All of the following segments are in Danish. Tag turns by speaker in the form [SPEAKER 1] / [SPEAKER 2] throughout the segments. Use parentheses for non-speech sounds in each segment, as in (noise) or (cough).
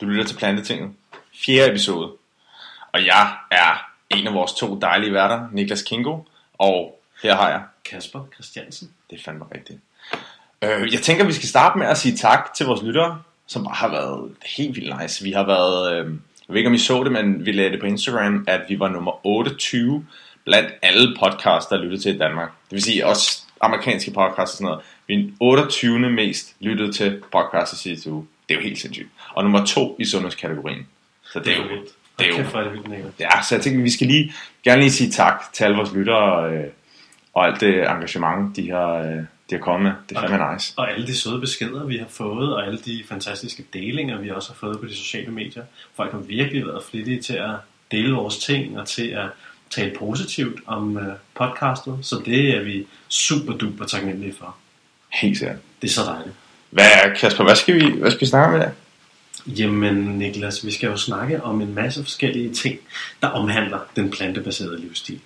[SPEAKER 1] Du lytter til Plantetinget. Fjerde episode. Og jeg er en af vores to dejlige værter, Niklas Kingo. Og her har jeg...
[SPEAKER 2] Kasper Christiansen.
[SPEAKER 1] Det er fandme rigtigt. Øh, jeg tænker, vi skal starte med at sige tak til vores lyttere, som bare har været helt vildt nice. Vi har været... Øh, jeg ved ikke, om I så det, men vi lagde det på Instagram, at vi var nummer 28 blandt alle podcasts, der lyttede til i Danmark. Det vil sige også amerikanske podcasts og sådan noget. Vi er den 28. mest lyttede til podcast i sidste uge. Det er jo helt sindssygt. Og nummer to i sundhedskategorien. Så det er jo...
[SPEAKER 2] vildt.
[SPEAKER 1] det er jo-
[SPEAKER 2] Kæft, det.
[SPEAKER 1] Ja, så jeg tænker, vi skal lige, gerne lige sige tak til alle vores lyttere øh, og alt det engagement, de har, øh, de har kommet med. Det er fandme nice.
[SPEAKER 2] Og alle de søde beskeder, vi har fået, og alle de fantastiske delinger, vi også har fået på de sociale medier. Folk har virkelig været flittige til at dele vores ting, og til at tale positivt om øh, podcastet. Så det er vi super duper taknemmelige for.
[SPEAKER 1] Helt sikkert.
[SPEAKER 2] Det er så dejligt.
[SPEAKER 1] Hvad, Kasper, hvad skal vi, hvad skal vi snakke om i dag?
[SPEAKER 2] Jamen Niklas, vi skal jo snakke om en masse forskellige ting, der omhandler den plantebaserede livsstil.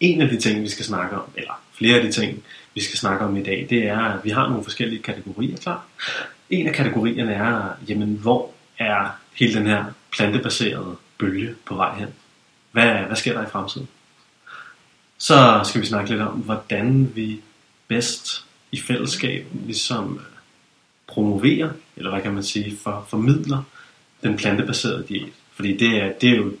[SPEAKER 2] En af de ting, vi skal snakke om, eller flere af de ting, vi skal snakke om i dag, det er, at vi har nogle forskellige kategorier klar. En af kategorierne er, jamen, hvor er hele den her plantebaserede bølge på vej hen? Hvad, hvad sker der i fremtiden? Så skal vi snakke lidt om, hvordan vi bedst i fællesskab ligesom promoverer, eller hvad kan man sige, for, formidler den plantebaserede diæt. Fordi det er, det er jo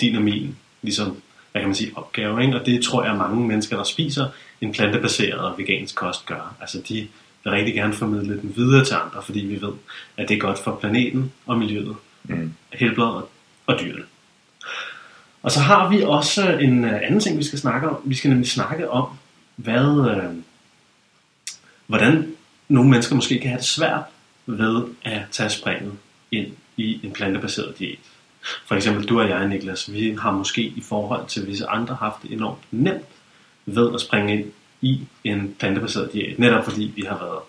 [SPEAKER 2] din og min, ligesom, hvad kan man sige, opgave, ikke? og det tror jeg mange mennesker, der spiser en plantebaseret og vegansk kost gør. Altså de vil rigtig gerne formidle den videre til andre, fordi vi ved, at det er godt for planeten og miljøet,
[SPEAKER 1] Mm.
[SPEAKER 2] helbredet og, dyrene. Og så har vi også en øh, anden ting, vi skal snakke om. Vi skal nemlig snakke om, hvad, øh, hvordan nogle mennesker måske kan have det svært ved at tage springet ind i en plantebaseret diæt. For eksempel du og jeg, Niklas, vi har måske i forhold til visse andre haft det enormt nemt ved at springe ind i en plantebaseret diæt. Netop fordi vi har været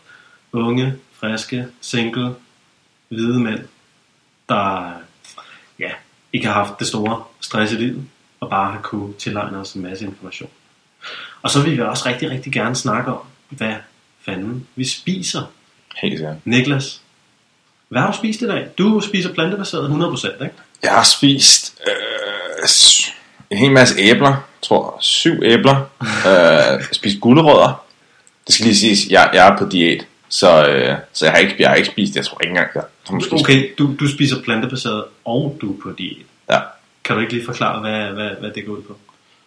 [SPEAKER 2] unge, friske, single, hvide mænd, der ja, ikke har haft det store stress i livet, og bare har kunne tilegne os en masse information. Og så vil vi også rigtig, rigtig gerne snakke om, hvad fanden vi spiser.
[SPEAKER 1] Helt sikkert.
[SPEAKER 2] Niklas, hvad har du spist i dag? Du spiser plantebaseret 100%, ikke?
[SPEAKER 1] Jeg har spist øh, en hel masse æbler. Jeg tror syv æbler. øh, spist gulerødder. Det skal lige siges, jeg, jeg er på diæt. Så, øh, så jeg har ikke, jeg har ikke spist, jeg tror ikke engang, jeg har måske
[SPEAKER 2] Okay, du, du spiser plantebaseret, og du er på diæt.
[SPEAKER 1] Ja.
[SPEAKER 2] Kan du ikke lige forklare, hvad, hvad, hvad det går ud på?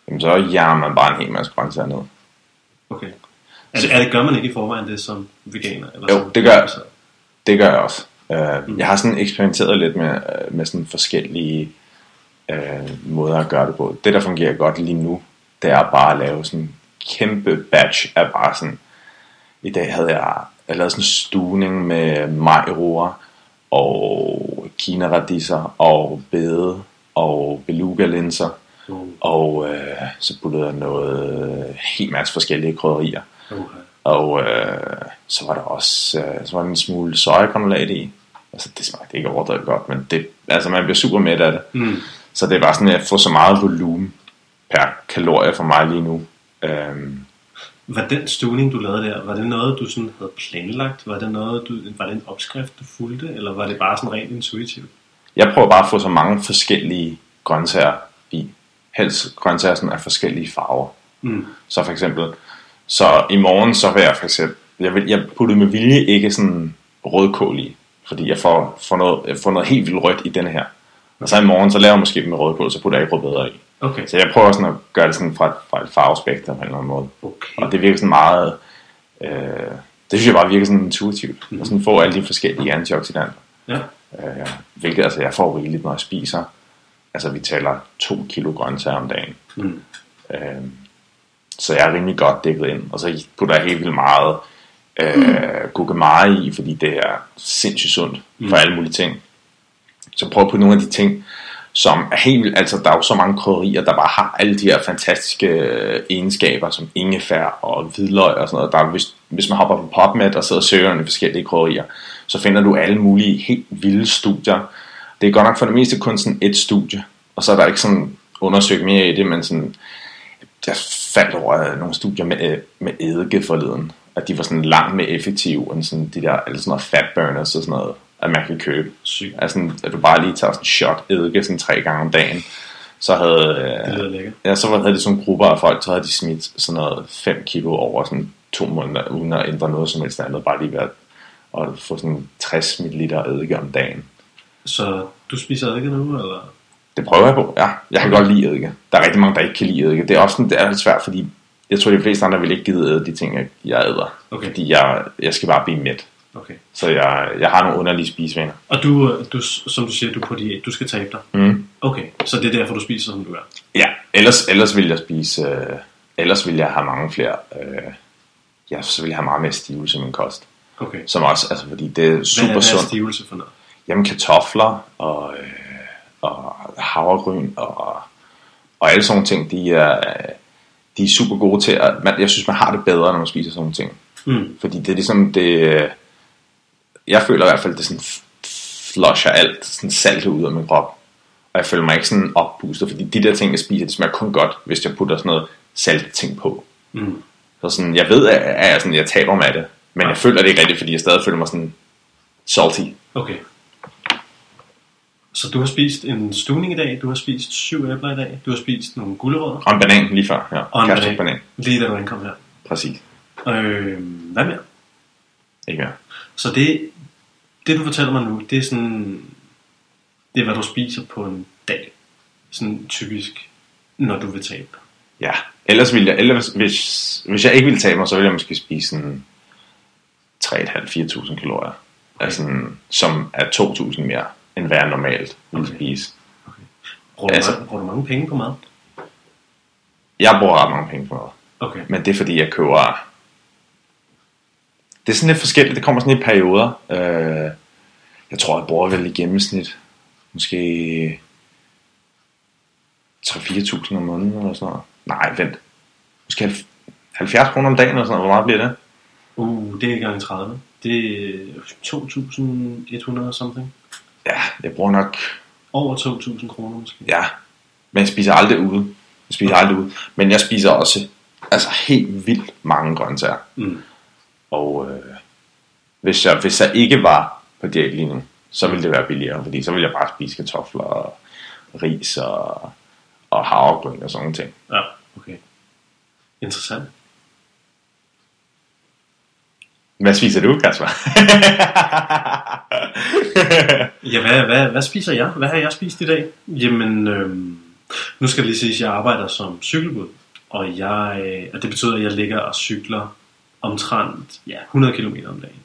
[SPEAKER 1] Jamen, så jammer man bare en hel masse grøntsager ned.
[SPEAKER 2] Okay. Er det, er det, gør man ikke i forvejen det som veganer? Eller
[SPEAKER 1] Jo, det gør? Det gør jeg også. Uh, Jeg har sådan eksperimenteret lidt med, øh, med sådan forskellige uh, måder at gøre det på. Det, der fungerer godt lige nu, det er bare at lave sådan en kæmpe batch af bare sådan... I dag havde jeg, jeg lavet sådan en stuvning med majroer og kinaradisser og bede og beluga-linser.
[SPEAKER 2] Mm.
[SPEAKER 1] Og øh, så puttede jeg noget helt masse forskellige krydderier.
[SPEAKER 2] Okay.
[SPEAKER 1] Og øh, så var der også øh, så var der en smule sojagranulat i. Altså det smagte ikke overdrevet godt, men det, altså man bliver super mæt af det.
[SPEAKER 2] Mm.
[SPEAKER 1] Så det er bare sådan at få så meget volumen per kalorie for mig lige nu. Øhm,
[SPEAKER 2] Var den stuvning, du lavede der, var det noget, du sådan havde planlagt? Var det, noget, du, var det en opskrift, du fulgte? Eller var det bare sådan rent intuitivt?
[SPEAKER 1] jeg prøver bare at få så mange forskellige grøntsager i. Helst grøntsager sådan af forskellige farver.
[SPEAKER 2] Mm.
[SPEAKER 1] Så for eksempel, så i morgen så vil jeg for eksempel, jeg, vil, jeg puttede med vilje ikke sådan rødkål i, fordi jeg får, får, noget, jeg får noget helt vildt rødt i denne her. Og så i morgen, så laver jeg måske dem med rødkål, så putter jeg ikke rødbeder i.
[SPEAKER 2] Okay.
[SPEAKER 1] Så jeg prøver sådan at gøre det sådan fra, et- fra et farvespektrum på en eller anden måde.
[SPEAKER 2] okay.
[SPEAKER 1] Og det virker sådan meget, øh, det synes jeg bare virker sådan intuitivt.
[SPEAKER 2] Mhm.
[SPEAKER 1] Og sådan få alle de forskellige antioxidanter.
[SPEAKER 2] Ja.
[SPEAKER 1] Øh, hvilket altså jeg får rigeligt, når jeg spiser. Altså vi taler to kilo grøntsager om dagen.
[SPEAKER 2] Mm.
[SPEAKER 1] Øh, så jeg er rimelig godt dækket ind. Og så putter jeg helt vildt meget øh, gurkemeje i, fordi det er sindssygt sundt for alle mulige ting. Så prøv at putte nogle af de ting, som er helt vildt, altså der er jo så mange krydderier, der bare har alle de her fantastiske øh, egenskaber, som ingefær og hvidløg og sådan noget. Der er, hvis, hvis man hopper på PubMed og sidder og søger i forskellige krydderier, så finder du alle mulige helt vilde studier. Det er godt nok for det meste kun sådan et studie, og så er der ikke sådan undersøgt mere i det, men sådan, jeg faldt over øh, nogle studier med, øh, med eddike forleden, at de var sådan langt mere effektive end sådan de der, alle sådan noget fat burners og sådan noget. at man kan købe.
[SPEAKER 2] Sygt.
[SPEAKER 1] Altså, at du bare lige tager sådan en shot eddike sådan tre gange om dagen. Så havde,
[SPEAKER 2] Det
[SPEAKER 1] øh,
[SPEAKER 2] lækkert.
[SPEAKER 1] ja, så havde de sådan grupper af folk, så havde de smidt sådan noget 5 kilo over sådan to måneder, uden at ændre noget som helst andet, bare lige ved at, at få sådan 60 ml eddike om dagen.
[SPEAKER 2] Så du spiser ikke nu, eller?
[SPEAKER 1] Det prøver jeg på, ja. Jeg kan godt lide eddike. Der er rigtig mange, der ikke kan lide eddike. Det er også sådan, det er lidt svært, fordi jeg tror, de fleste andre vil ikke gide æde de ting, jeg, jeg æder.
[SPEAKER 2] Okay.
[SPEAKER 1] Fordi jeg, jeg skal bare blive mæt.
[SPEAKER 2] Okay.
[SPEAKER 1] Så jeg, jeg har nogle underlige spisevaner.
[SPEAKER 2] Og du, du, som du siger, du er på diæt. Du skal tabe dig.
[SPEAKER 1] Mm.
[SPEAKER 2] Okay, så det er derfor, du spiser, som du gør.
[SPEAKER 1] Ja, ellers, ellers vil jeg spise... Øh, ellers vil jeg have mange flere... Øh, ja, så vil jeg have meget mere stivelse i min kost.
[SPEAKER 2] Okay.
[SPEAKER 1] Som også, altså fordi det er
[SPEAKER 2] er,
[SPEAKER 1] super
[SPEAKER 2] hvad er
[SPEAKER 1] sundt.
[SPEAKER 2] stivelse for noget?
[SPEAKER 1] Jamen kartofler og, øh, og havregryn og, og alle sådan ting, de er, de er super gode til at... Man, jeg synes, man har det bedre, når man spiser sådan nogle ting.
[SPEAKER 2] Mm.
[SPEAKER 1] Fordi det er ligesom det... Jeg føler i hvert fald, det sådan flusher alt sådan salt ud af min krop. Og jeg føler mig ikke sådan oppustet, fordi de der ting, jeg spiser, det smager kun godt, hvis jeg putter sådan noget salt ting på.
[SPEAKER 2] Mm.
[SPEAKER 1] Så sådan, jeg ved, at jeg, sådan, jeg taber mig af det. Men jeg føler det ikke rigtigt, fordi jeg stadig føler mig sådan salty.
[SPEAKER 2] Okay. Så du har spist en stuning i dag, du har spist syv æbler i dag, du har spist nogle gulerødder,
[SPEAKER 1] Og en banan lige før. Ja.
[SPEAKER 2] og en banan,
[SPEAKER 1] banan.
[SPEAKER 2] lige da du ankom her.
[SPEAKER 1] Præcis.
[SPEAKER 2] Øh, hvad mere?
[SPEAKER 1] Ikke mere.
[SPEAKER 2] Så det, det du fortæller mig nu, det er sådan, det er hvad du spiser på en dag. Sådan typisk, når du vil tabe.
[SPEAKER 1] Ja. Ellers ville jeg, ellers, hvis, hvis jeg ikke ville tage mig, så ville jeg måske spise sådan 3.500-4.000 kalorier. Okay. Altså, som er 2.000 mere, end hvad jeg normalt ville
[SPEAKER 2] Okay.
[SPEAKER 1] spise.
[SPEAKER 2] Bruger du,
[SPEAKER 1] Altså-
[SPEAKER 2] mange, bruger du mange penge på mad?
[SPEAKER 1] Jeg bruger ret mange penge på noget.
[SPEAKER 2] Okay.
[SPEAKER 1] Men det er fordi, jeg køber... Det er sådan lidt forskelligt. Det kommer sådan i perioder. Øh, jeg tror, jeg bruger vel i gennemsnit måske 3-4.000 om måneden eller sådan noget. Nej, vent. Måske halv- 70 kroner om dagen eller sådan noget. Hvor meget bliver det?
[SPEAKER 2] Uh, det er gang 30. Det er 2.100 something.
[SPEAKER 1] Ja, jeg bruger nok...
[SPEAKER 2] Over 2.000 kroner måske.
[SPEAKER 1] Ja, men jeg spiser aldrig ude. Jeg spiser aldrig ude. Men jeg spiser også altså helt vildt mange grøntsager.
[SPEAKER 2] Mm.
[SPEAKER 1] Og øh, hvis, jeg, hvis jeg ikke var på diæt lige nu, så ville det være billigere, fordi så ville jeg bare spise kartofler og ris og, og havregryn og sådan nogle ting.
[SPEAKER 2] Ja, okay. Interessant.
[SPEAKER 1] Hvad spiser du, Kasper? (laughs)
[SPEAKER 2] Ja, hvad, hvad, hvad spiser jeg? Hvad har jeg spist i dag? Jamen, øhm, nu skal det lige sige, at jeg arbejder som cykelbud. Og, jeg, øh, og det betyder, at jeg ligger og cykler omtrent ja, 100 km om dagen.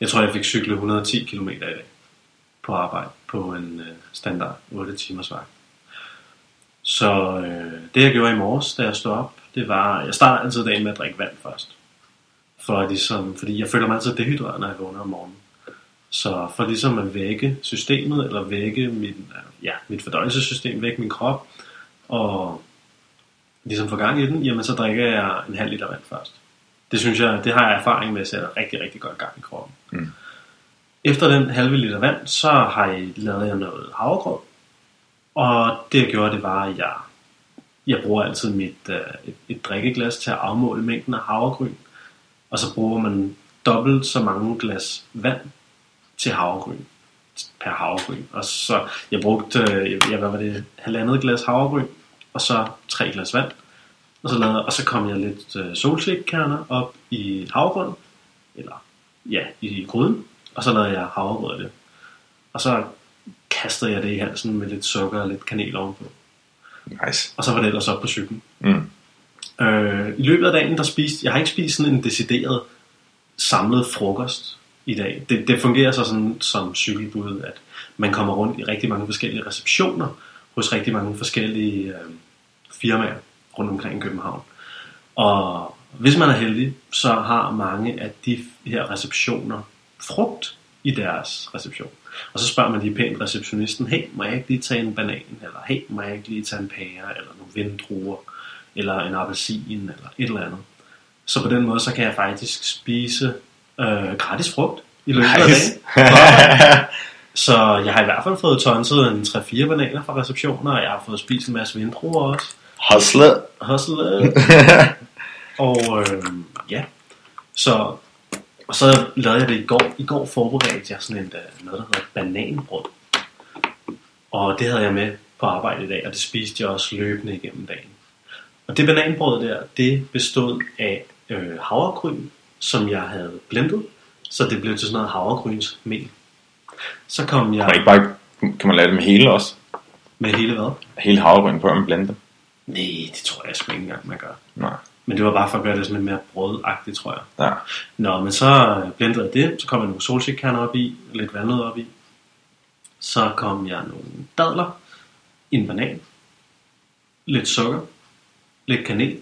[SPEAKER 2] Jeg tror, jeg fik cyklet 110 km i dag på arbejde på en øh, standard 8 timers vagt. Så øh, det jeg gjorde i morges, da jeg stod op, det var, jeg starter altid dagen med at drikke vand først. For ligesom, fordi jeg føler mig altid dehydreret, når jeg vågner om morgenen. Så for ligesom at vække systemet, eller vække min, ja, mit fordøjelsessystem, vække min krop, og ligesom få gang i den, jamen så drikker jeg en halv liter vand først. Det synes jeg, det har jeg erfaring med, at sætte rigtig, rigtig godt gang i kroppen.
[SPEAKER 1] Mm.
[SPEAKER 2] Efter den halve liter vand, så har jeg lavet jeg noget havregrød. Og det jeg gjorde, det var, at jeg, jeg bruger altid mit, uh, et, et drikkeglas til at afmåle mængden af havregryn. Og så bruger man dobbelt så mange glas vand til havregryn per havregryn. Og så, jeg brugte, ja, hvad var det, halvandet glas havregryn, og så tre glas vand. Og så, lavede, og så kom jeg lidt øh, solsikkerner op i havregryn, eller ja, i gryden, og så lavede jeg havregrød af det. Og så kastede jeg det i halsen med lidt sukker og lidt kanel ovenpå.
[SPEAKER 1] nice.
[SPEAKER 2] Og så var det ellers op på cyklen.
[SPEAKER 1] Mm.
[SPEAKER 2] Øh, I løbet af dagen, der spiste, jeg har ikke spist sådan en decideret samlet frokost i dag. Det, det fungerer så sådan som cykelbud, at man kommer rundt i rigtig mange forskellige receptioner hos rigtig mange forskellige øh, firmaer rundt omkring i København. Og hvis man er heldig, så har mange af de her receptioner frugt i deres reception. Og så spørger man lige pænt receptionisten, hey, må jeg ikke lige tage en banan, eller hey, må jeg ikke lige tage en pære, eller nogle vindruer, eller en appelsin, eller et eller andet. Så på den måde, så kan jeg faktisk spise øh, gratis frugt i løbet af
[SPEAKER 1] Nice.
[SPEAKER 2] dagen. Så jeg har i hvert fald fået tonset en 3-4 bananer fra receptioner, og jeg har fået spist en masse vindruer også.
[SPEAKER 1] Hustle.
[SPEAKER 2] Hustle. (laughs) og øh, ja, så Og så lavede jeg det i går. I går forberedte jeg sådan en, øh, noget, der hedder bananbrød. Og det havde jeg med på arbejde i dag, og det spiste jeg også løbende igennem dagen. Og det bananbrød der, det bestod af øh, havregryn, som jeg havde blendet, så det blev til sådan noget havregrynsmel. Så kom
[SPEAKER 1] Kan man
[SPEAKER 2] jeg
[SPEAKER 1] ikke bare, kan man lade det med hele også?
[SPEAKER 2] med hele hvad?
[SPEAKER 1] Hele havregryn på, man blender?
[SPEAKER 2] Nej, det tror jeg sgu ikke engang, man gør.
[SPEAKER 1] Nej.
[SPEAKER 2] Men det var bare for at gøre det sådan lidt mere brødagtigt, tror jeg.
[SPEAKER 1] Ja.
[SPEAKER 2] Nå, men så øh, blendede jeg det, så kom jeg nogle solsikkerner op i, lidt vandet op i. Så kom jeg nogle dadler, en banan, lidt sukker, lidt kanel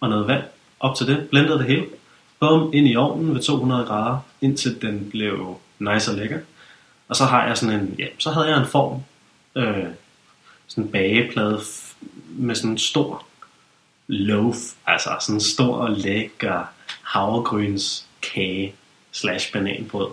[SPEAKER 2] og noget vand op til det. Blendede det hele. Bum, ind i ovnen ved 200 grader, indtil den blev nice og lækker. Og så har jeg sådan en, ja, så havde jeg en form, øh, sådan en bageplade med sådan en stor loaf, altså sådan en stor lækker havregryns kage slash bananbrød.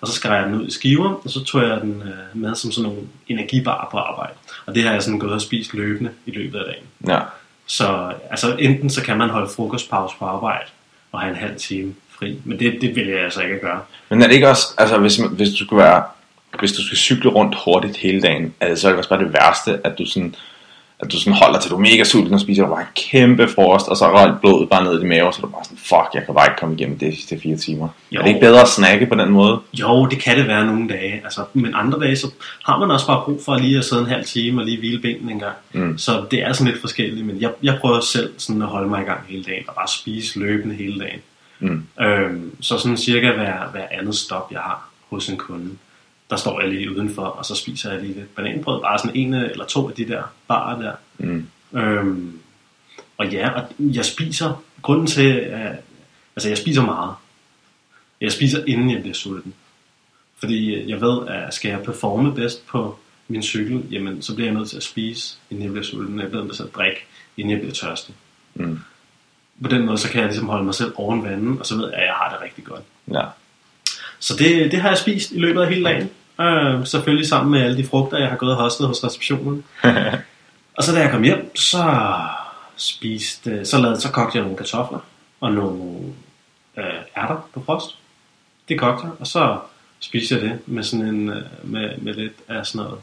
[SPEAKER 2] Og så skar jeg den ud i skiver, og så tog jeg den øh, med som sådan nogle energibar på arbejde. Og det har jeg sådan gået og spist løbende i løbet af dagen.
[SPEAKER 1] Ja.
[SPEAKER 2] Så altså, enten så kan man holde frokostpause på arbejde og have en halv time fri, men det, det vil jeg altså ikke gøre.
[SPEAKER 1] Men er det ikke også, altså hvis, hvis du skulle være, hvis du skal cykle rundt hurtigt hele dagen, altså, er det så ikke også bare det værste, at du sådan, at du sådan holder til, du er mega sulten og spiser du bare en kæmpe frost, og så rører blodet bare ned i din mave, så du bare sådan, fuck, jeg kan bare ikke komme igennem det sidste fire timer.
[SPEAKER 2] Jo.
[SPEAKER 1] Er det ikke bedre at snakke på den måde?
[SPEAKER 2] Jo, det kan det være nogle dage, altså, men andre dage, så har man også bare brug for lige at sidde en halv time og lige hvile benene en gang.
[SPEAKER 1] Mm.
[SPEAKER 2] Så det er sådan lidt forskelligt, men jeg, jeg prøver selv sådan at holde mig i gang hele dagen, og bare spise løbende hele dagen.
[SPEAKER 1] Mm.
[SPEAKER 2] Øhm, så sådan cirka hver, hver andet stop, jeg har hos en kunde, der står jeg lige udenfor, og så spiser jeg lige lidt bananbrød. Bare sådan en eller to af de der barer der.
[SPEAKER 1] Mm.
[SPEAKER 2] Øhm, og ja, og jeg spiser, grunden til, at, altså jeg spiser meget. Jeg spiser inden jeg bliver sulten. Fordi jeg ved, at skal jeg performe bedst på min cykel, jamen så bliver jeg nødt til at spise, inden jeg bliver sulten. Jeg bliver nødt til at drikke, inden jeg bliver tørstig.
[SPEAKER 1] Mm.
[SPEAKER 2] På den måde, så kan jeg ligesom holde mig selv oven vandet, og så ved jeg, at jeg har det rigtig godt.
[SPEAKER 1] Ja.
[SPEAKER 2] Så det, det har jeg spist i løbet af hele dagen. Øh, selvfølgelig sammen med alle de frugter, jeg har gået og hostlet hos receptionen. og så da jeg kom hjem, så spiste, så, lavede, så kogte jeg nogle kartofler og nogle øh, ærter på frost. Det kogte jeg, og så spiste jeg det med sådan en, øh, med, med lidt af sådan noget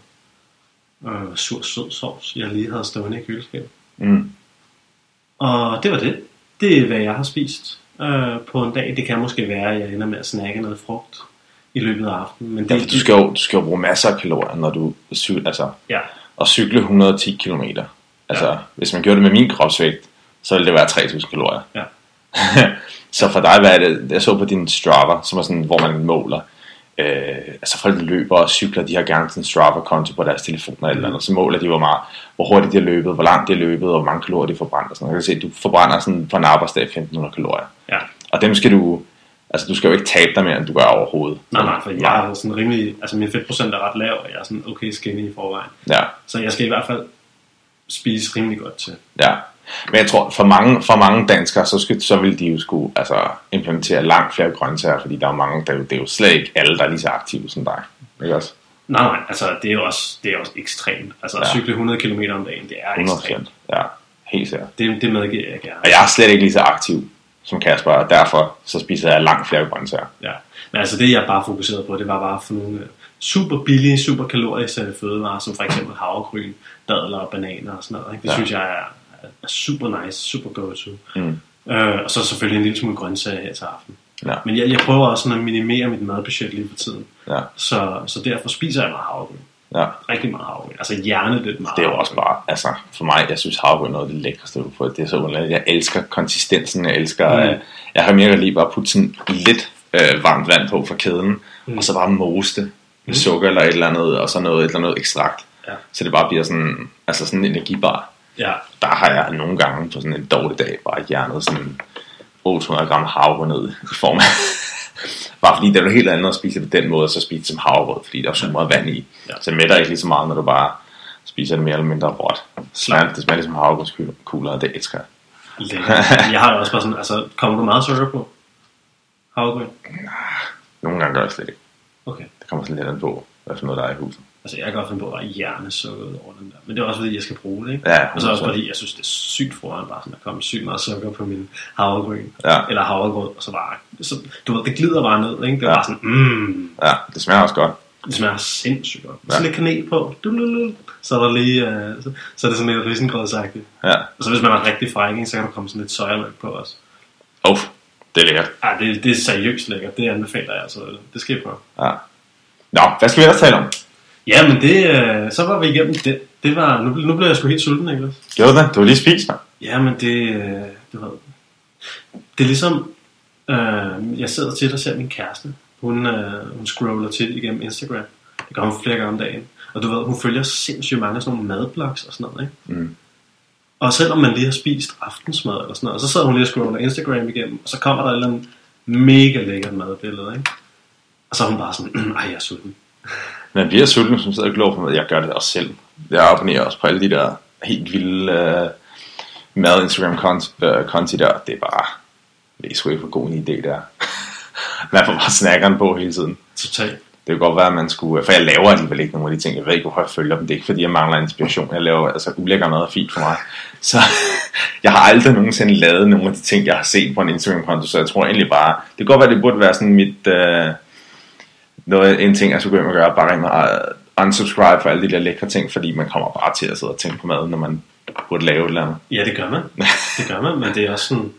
[SPEAKER 2] øh, sur sød sovs, jeg lige havde stående i køleskabet.
[SPEAKER 1] Mm.
[SPEAKER 2] Og det var det. Det er, hvad jeg har spist øh, på en dag. Det kan måske være, at jeg ender med at snakke noget frugt i løbet af aftenen. Men det,
[SPEAKER 1] Ja, du skal, jo, du skal jo bruge masser af kalorier, når du cykler, altså,
[SPEAKER 2] Ja,
[SPEAKER 1] at cykle 110 km. Altså,
[SPEAKER 2] Ja.
[SPEAKER 1] hvis man gjorde det med min kropsvægt, så ville det være 3000 kalorier.
[SPEAKER 2] ja. (laughs)
[SPEAKER 1] så for dig, hvad er det? Jeg så på din Strava, som er sådan, hvor man måler. Øh, altså folk, løber og cykler, de har gerne sådan en Strava-konto på deres telefoner eller andet, så måler de, hvor, meget, hvor hurtigt de har løbet, hvor langt de har løbet, og hvor mange kalorier de forbrændt. Og sådan. Jeg kan se, at du forbrænder sådan på en arbejdsdag 1500 kalorier.
[SPEAKER 2] ja.
[SPEAKER 1] Og dem skal du, altså du skal jo ikke tabe dig mere, end du gør overhovedet.
[SPEAKER 2] Nej, nej, for jeg er sådan rimelig, altså min fedtprocent er ret lav, og jeg er sådan okay skinny i forvejen.
[SPEAKER 1] Ja,
[SPEAKER 2] Så jeg skal i hvert fald spise rimelig godt til.
[SPEAKER 1] ja. Men jeg tror, for mange, for mange danskere, så, skal, så vil de jo skulle altså, implementere langt flere grøntsager, fordi der er mange, der, er det er jo slet ikke alle, der er lige så aktive som dig. Ikke også?
[SPEAKER 2] Nej, nej, altså det er jo også, det er også ekstremt. Altså at
[SPEAKER 1] Ja.
[SPEAKER 2] cykle 100 km om dagen, det er
[SPEAKER 1] 100
[SPEAKER 2] ekstremt.
[SPEAKER 1] Ja, helt sikkert.
[SPEAKER 2] Det, det medgiver jeg gerne.
[SPEAKER 1] Og jeg er slet ikke lige så aktiv som Kasper, og derfor så spiser jeg langt flere grøntsager.
[SPEAKER 2] Ja. Men altså det, jeg bare fokuserede på, det var bare for nogle øh, super billige, super kaloriske fødevarer, som for eksempel havregryn, dadler og bananer og sådan noget. Ikke? Det
[SPEAKER 1] Ja.
[SPEAKER 2] synes jeg er, er super nice, super go-to.
[SPEAKER 1] Mm.
[SPEAKER 2] Øh, og så selvfølgelig en lille smule grøntsager her til aften.
[SPEAKER 1] Ja,
[SPEAKER 2] Men jeg, jeg prøver også sådan at minimere mit madbudget lige for tiden.
[SPEAKER 1] ja,
[SPEAKER 2] Så, så derfor spiser jeg meget havregryn.
[SPEAKER 1] Ja.
[SPEAKER 2] Rigtig meget havregryn. Altså hjernedødt meget
[SPEAKER 1] Det er jo også bare, altså for mig, jeg synes havregryn er noget af det lækreste, du får. Det er så underligt. Jeg elsker konsistensen, jeg elsker,
[SPEAKER 2] Mm.
[SPEAKER 1] mm. jeg har mere lige bare putte sådan lidt øh, varmt vand på fra kæden, mm. og så bare mose det med sukker eller et eller andet, og så noget, et eller andet ekstrakt.
[SPEAKER 2] Ja.
[SPEAKER 1] Så det bare bliver sådan, altså sådan en energibar.
[SPEAKER 2] Ja,
[SPEAKER 1] Der har jeg nogle gange på sådan en dårlig dag bare hjernet sådan 800 gram havre ned i form af. Bare fordi det er noget helt andet at spise det på den måde, så spise det som havregrød, fordi der er så meget vand i.
[SPEAKER 2] Ja.
[SPEAKER 1] Så mætter ikke lige så meget, når du bare spiser det mere eller mindre råt. Smager, det smager ligesom havregrødskugler, og det elsker jeg.
[SPEAKER 2] Jeg har det også bare sådan, altså kommer du meget sukker på? Havregryn?
[SPEAKER 1] Nogle gange gør jeg slet ikke.
[SPEAKER 2] Okay.
[SPEAKER 1] Det kommer sådan lidt an på, hvad for noget der er i huset.
[SPEAKER 2] Altså, jeg kan godt finde på at være hjernesukket over den der. Men det er også fordi, jeg skal bruge det, ikke?
[SPEAKER 1] Ja,
[SPEAKER 2] Og så også
[SPEAKER 1] 100%.
[SPEAKER 2] fordi, jeg synes, det er sygt foran, bare sådan, der kommer sygt meget sukker på min havregryn.
[SPEAKER 1] Ja.
[SPEAKER 2] Eller havregrød, og så bare, så, du ved, det glider bare ned, ikke? Det er
[SPEAKER 1] Ja.
[SPEAKER 2] bare sådan, mm,
[SPEAKER 1] Ja, det smager også godt.
[SPEAKER 2] det smager sindssygt godt.
[SPEAKER 1] Ja.
[SPEAKER 2] Så lidt kanel på, du, du, du, så er der lige, uh, så, så er det sådan lidt risengrødsagtigt.
[SPEAKER 1] Ja.
[SPEAKER 2] Og så hvis man er rigtig fræk, så kan der komme sådan lidt sojamælk på også.
[SPEAKER 1] Uff, det er lækkert.
[SPEAKER 2] Ej, det, det er seriøst lækkert, det anbefaler jeg, altså, det skal I prøve.
[SPEAKER 1] Ja. Nå, hvad skal vi ellers tale om?
[SPEAKER 2] Ja, men det, øh, så var vi igennem det. Det var, nu, nu blev jeg sgu helt sulten, Niklas.
[SPEAKER 1] Gjorde det? Du har lige spist, mand.
[SPEAKER 2] Ja, men det, øh, du ved, det er ligesom, øh, jeg sidder tit og ser min kæreste. Hun, øh, hun scroller tit igennem Instagram. Det gør hun flere gange om dagen. Og du ved, hun følger sindssygt mange af sådan nogle madblogs og sådan noget, ikke?
[SPEAKER 1] Mm.
[SPEAKER 2] Og selvom man lige har spist aftensmad eller sådan noget, så sidder hun lige og scroller Instagram igennem, og så kommer der et eller andet mega lækkert madbillede, ikke? Og så er hun bare sådan, (clears throat) ej, jeg er sulten.
[SPEAKER 1] Man bliver sulten, som sidder og glor på mad. Jeg gør det også selv. Jeg abonnerer også på alle de der helt vilde uh, mad Instagram konti, konti der. Det er bare, det er sgu ikke for god en idé der. (laughs) Man får bare snakkeren på hele tiden.
[SPEAKER 2] Totalt.
[SPEAKER 1] Det kan godt være, at man skulle... For jeg laver alligevel ikke nogen af de ting. Jeg ved ikke, hvorfor jeg følger dem. Det er ikke, fordi jeg mangler inspiration. Jeg laver altså ulækker mad er fint for mig. (laughs) Så (laughs) jeg har aldrig nogensinde lavet nogle af de ting, jeg har set på en Instagram-konto. Så jeg tror egentlig bare... Det kan godt være, det burde være sådan mit... Uh, noget, en ting, jeg skulle hjem og gøre, bare at unsubscribe for alle de der lækre ting, fordi man kommer bare til at sidde og tænke på mad, når man burde lave et eller andet.
[SPEAKER 2] Ja, det gør man. (laughs) Det gør man, men det er også sådan...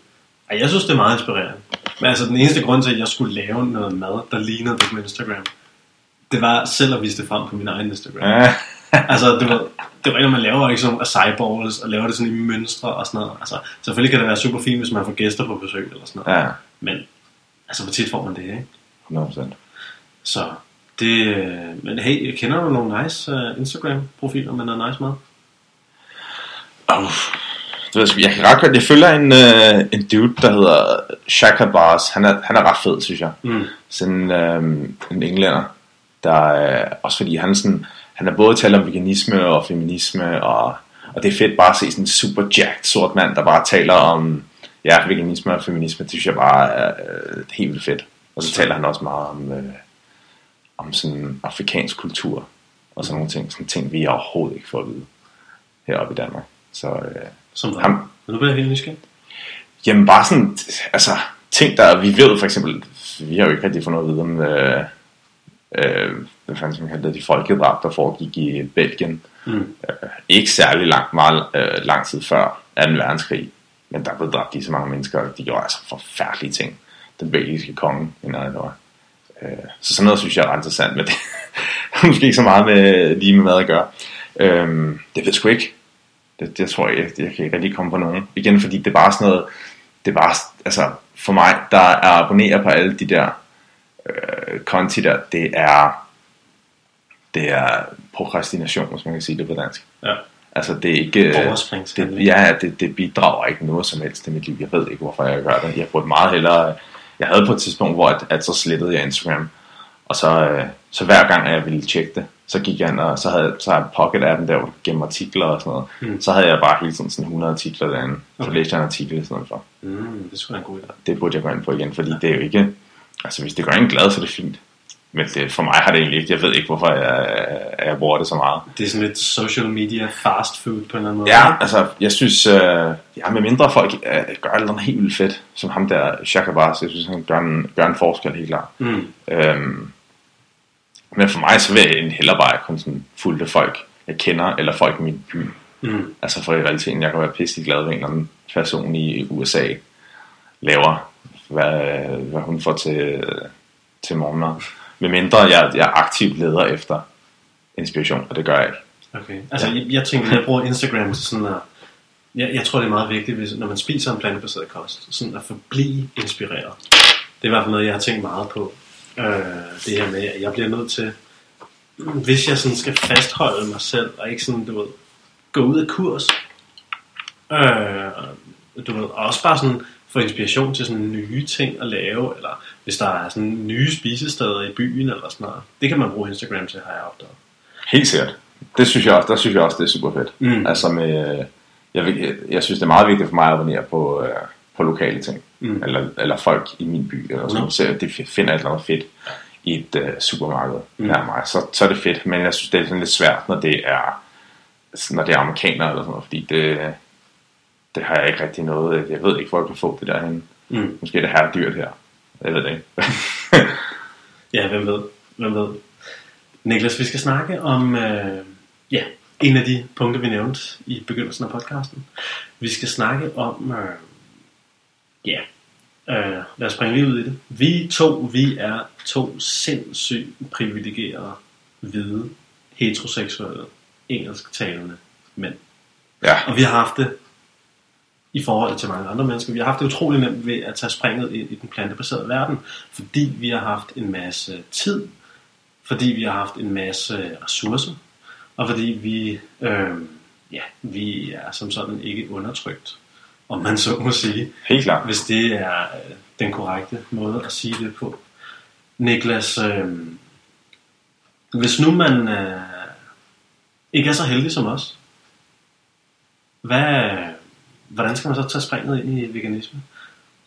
[SPEAKER 2] Ej, jeg synes, det er meget inspirerende. Men altså, den eneste grund til, at jeg skulle lave noget mad, der lignede det på Instagram, det var selv at vise det frem på min egen Instagram.
[SPEAKER 1] Ja. (laughs)
[SPEAKER 2] altså, du ved, det var ikke, man laver ikke sådan acai balls, og laver det sådan i mønstre og sådan noget. Altså, selvfølgelig kan det være super fint, hvis man får gæster på besøg eller sådan noget.
[SPEAKER 1] ja,
[SPEAKER 2] Men, altså, hvor tit får man det, ikke?
[SPEAKER 1] 100%.
[SPEAKER 2] Så, det... øh, Men hey, kender du nogle nice uh, Instagram-profiler med noget nice mad?
[SPEAKER 1] Oh, det ved jeg, jeg kan ret godt, jeg følger en, uh, en dude, der hedder Shaka Bars. Han er, han er ret fed, synes jeg.
[SPEAKER 2] Mm.
[SPEAKER 1] Sådan øhm, en englænder, der øh, også fordi han sådan, han er både talt om veganisme og feminisme, og, og det er fedt bare at se sådan en super jacked sort mand, der bare taler om ja, veganisme og feminisme, det synes jeg bare er øh, helt vildt fedt. Og så taler han også meget om, øh, om sådan afrikansk kultur, og sådan nogle ting, sådan ting, vi overhovedet ikke får at vide heroppe i Danmark. Så øh,
[SPEAKER 2] Som hvad?
[SPEAKER 1] Ham.
[SPEAKER 2] Nu bliver jeg helt nysgerrig.
[SPEAKER 1] Jamen bare sådan, altså ting der, vi ved for eksempel, vi har jo ikke rigtig fået noget at vide om, øh, øh, hvad fanden man kalde det, de folkedrab, der foregik i Belgien.
[SPEAKER 2] Mm.
[SPEAKER 1] Øh, ikke særlig langt, meget øh, lang tid før 2. verdenskrig, men der blev dræbt lige så mange mennesker, og de gjorde altså forfærdelige ting. Den belgiske konge, en af det var. Så sådan noget synes jeg er ret interessant, men (laughs) det har måske ikke så meget med lige med mad at gøre. Øh, det ved jeg sgu ikke. Det, det tror jeg, jeg, jeg kan ikke rigtig komme på nogen. Igen, fordi det er bare sådan noget, det er bare, altså for mig, der er abonnerer på alle de der øh, konti der, det er, det er prokrastination, hvis man kan sige det på dansk.
[SPEAKER 2] Ja.
[SPEAKER 1] Altså det er ikke, øh, det, ja, det, det bidrager ikke noget som helst til mit liv. Jeg ved ikke, hvorfor jeg gør det. Jeg burde meget hellere, jeg havde på et tidspunkt, hvor at, at så slettede jeg Instagram, og så, øh, så hver gang jeg ville tjekke det, så gik jeg ind, og så havde så havde jeg pocket-appen der, hvor du gemmer artikler og sådan noget.
[SPEAKER 2] Mm.
[SPEAKER 1] Så havde jeg bare hele tiden sådan 100 artikler derinde. Så
[SPEAKER 2] Okay.
[SPEAKER 1] læste jeg en artikel i stedet for.
[SPEAKER 2] Mm, det skulle være en god idé.
[SPEAKER 1] Det burde jeg gå ind på igen, fordi det er jo ikke... Altså hvis det gør en glad, så er det fint. Men det, for mig har det egentlig ikke... Jeg ved ikke, hvorfor jeg, jeg bruger det så meget.
[SPEAKER 2] Det er sådan lidt social media fast food på en eller anden måde.
[SPEAKER 1] Ja, altså, jeg synes, øh, ja, med mindre folk øh, gør noget helt vildt fedt, som ham der, Shaka Bars, jeg synes, han gør en, gør en forskel helt klart.
[SPEAKER 2] Mm.
[SPEAKER 1] Øhm, men for mig, så vil jeg hellere bare kun sådan fulgte folk, jeg kender, eller folk i min by.
[SPEAKER 2] Mm.
[SPEAKER 1] Altså for i realiteten, jeg kan være pisselig glad ved en eller anden person i USA laver, hvad, hvad hun får til, til morgenmad. Med mindre jeg, jeg aktivt leder efter inspiration, og det gør jeg ikke.
[SPEAKER 2] Okay. Altså, jeg, jeg tænker, jeg bruger Instagram til sådan at... Jeg, jeg tror, det er meget vigtigt, hvis, når man spiser en plantebaseret kost, sådan at forblive inspireret. Det er i hvert fald noget, jeg har tænkt meget på. Øh, det her med, at jeg bliver nødt til... Hvis jeg sådan skal fastholde mig selv, og ikke sådan, du ved, gå ud af kurs, øh, du ved, og også bare sådan få inspiration til sådan nye ting at lave, eller hvis der er sådan nye spisesteder i byen, eller sådan noget. Det kan man bruge Instagram til, har jeg opdaget.
[SPEAKER 1] Helt sikkert. Det synes jeg også, der synes jeg også, det er super fedt.
[SPEAKER 2] Mm.
[SPEAKER 1] Altså med, jeg, vil- jeg synes, det er meget vigtigt for mig at abonnere på, øh, på lokale ting.
[SPEAKER 2] Mm.
[SPEAKER 1] Eller, eller folk i min by. Eller sådan,
[SPEAKER 2] Mm.
[SPEAKER 1] så de finder et eller andet fedt. i et øh, supermarked mm. nær mig, så, så er det fedt. Men jeg synes, det er sådan lidt svært, når det er, når det er amerikanere eller sådan noget, fordi det, det har jeg ikke rigtig noget, jeg ved ikke, hvor jeg kan få det derhen.
[SPEAKER 2] Mm.
[SPEAKER 1] Måske er det her dyrt her. Jeg ved det ikke. (laughs)
[SPEAKER 2] Ja, hvem ved? Hvem ved? Niklas, vi skal snakke om øh, ja, en af de punkter, vi nævnte i begyndelsen af podcasten. Vi skal snakke om, øh, ja, øh, lad os springe lige ud i det. Vi to, vi er to sindssygt privilegerede, hvide, heteroseksuelle, engelsktalende mænd.
[SPEAKER 1] ja,
[SPEAKER 2] Og vi har haft det i forhold til mange andre mennesker. Vi har haft det utrolig nemt ved at tage springet ind i den plantebaserede verden, fordi vi har haft en masse tid, fordi vi har haft en masse ressourcer, og fordi vi, øh, ja, vi er som sådan ikke undertrykt, om man så må sige,
[SPEAKER 1] helt klart.
[SPEAKER 2] hvis det er øh, den korrekte måde at sige det på. Niklas, øh, hvis nu man øh, ikke er så heldig som os, hvad, hvordan skal man så tage springet ind i veganisme?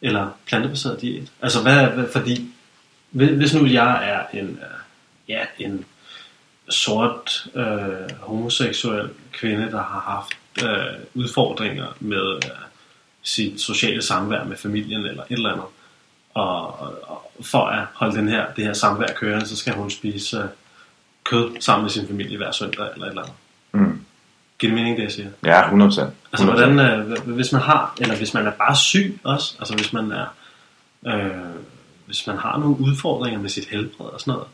[SPEAKER 2] Eller plantebaseret diæt? Altså, hvad, hvad fordi, hvis nu jeg er en, øh, ja, en sort øh, homoseksuel kvinde, der har haft øh, udfordringer med øh, sit sociale samvær med familien eller et eller andet, og, og for at holde den her, det her samvær kørende, så skal hun spise øh, kød sammen med sin familie hver søndag eller et eller andet.
[SPEAKER 1] Mm.
[SPEAKER 2] Giver det mening, det jeg siger?
[SPEAKER 1] Ja, 100%. 100%.
[SPEAKER 2] Altså, hvordan, øh, hvis man har, eller hvis man er bare syg også, altså hvis man er, øh, hvis man har nogle udfordringer med sit helbred og sådan noget,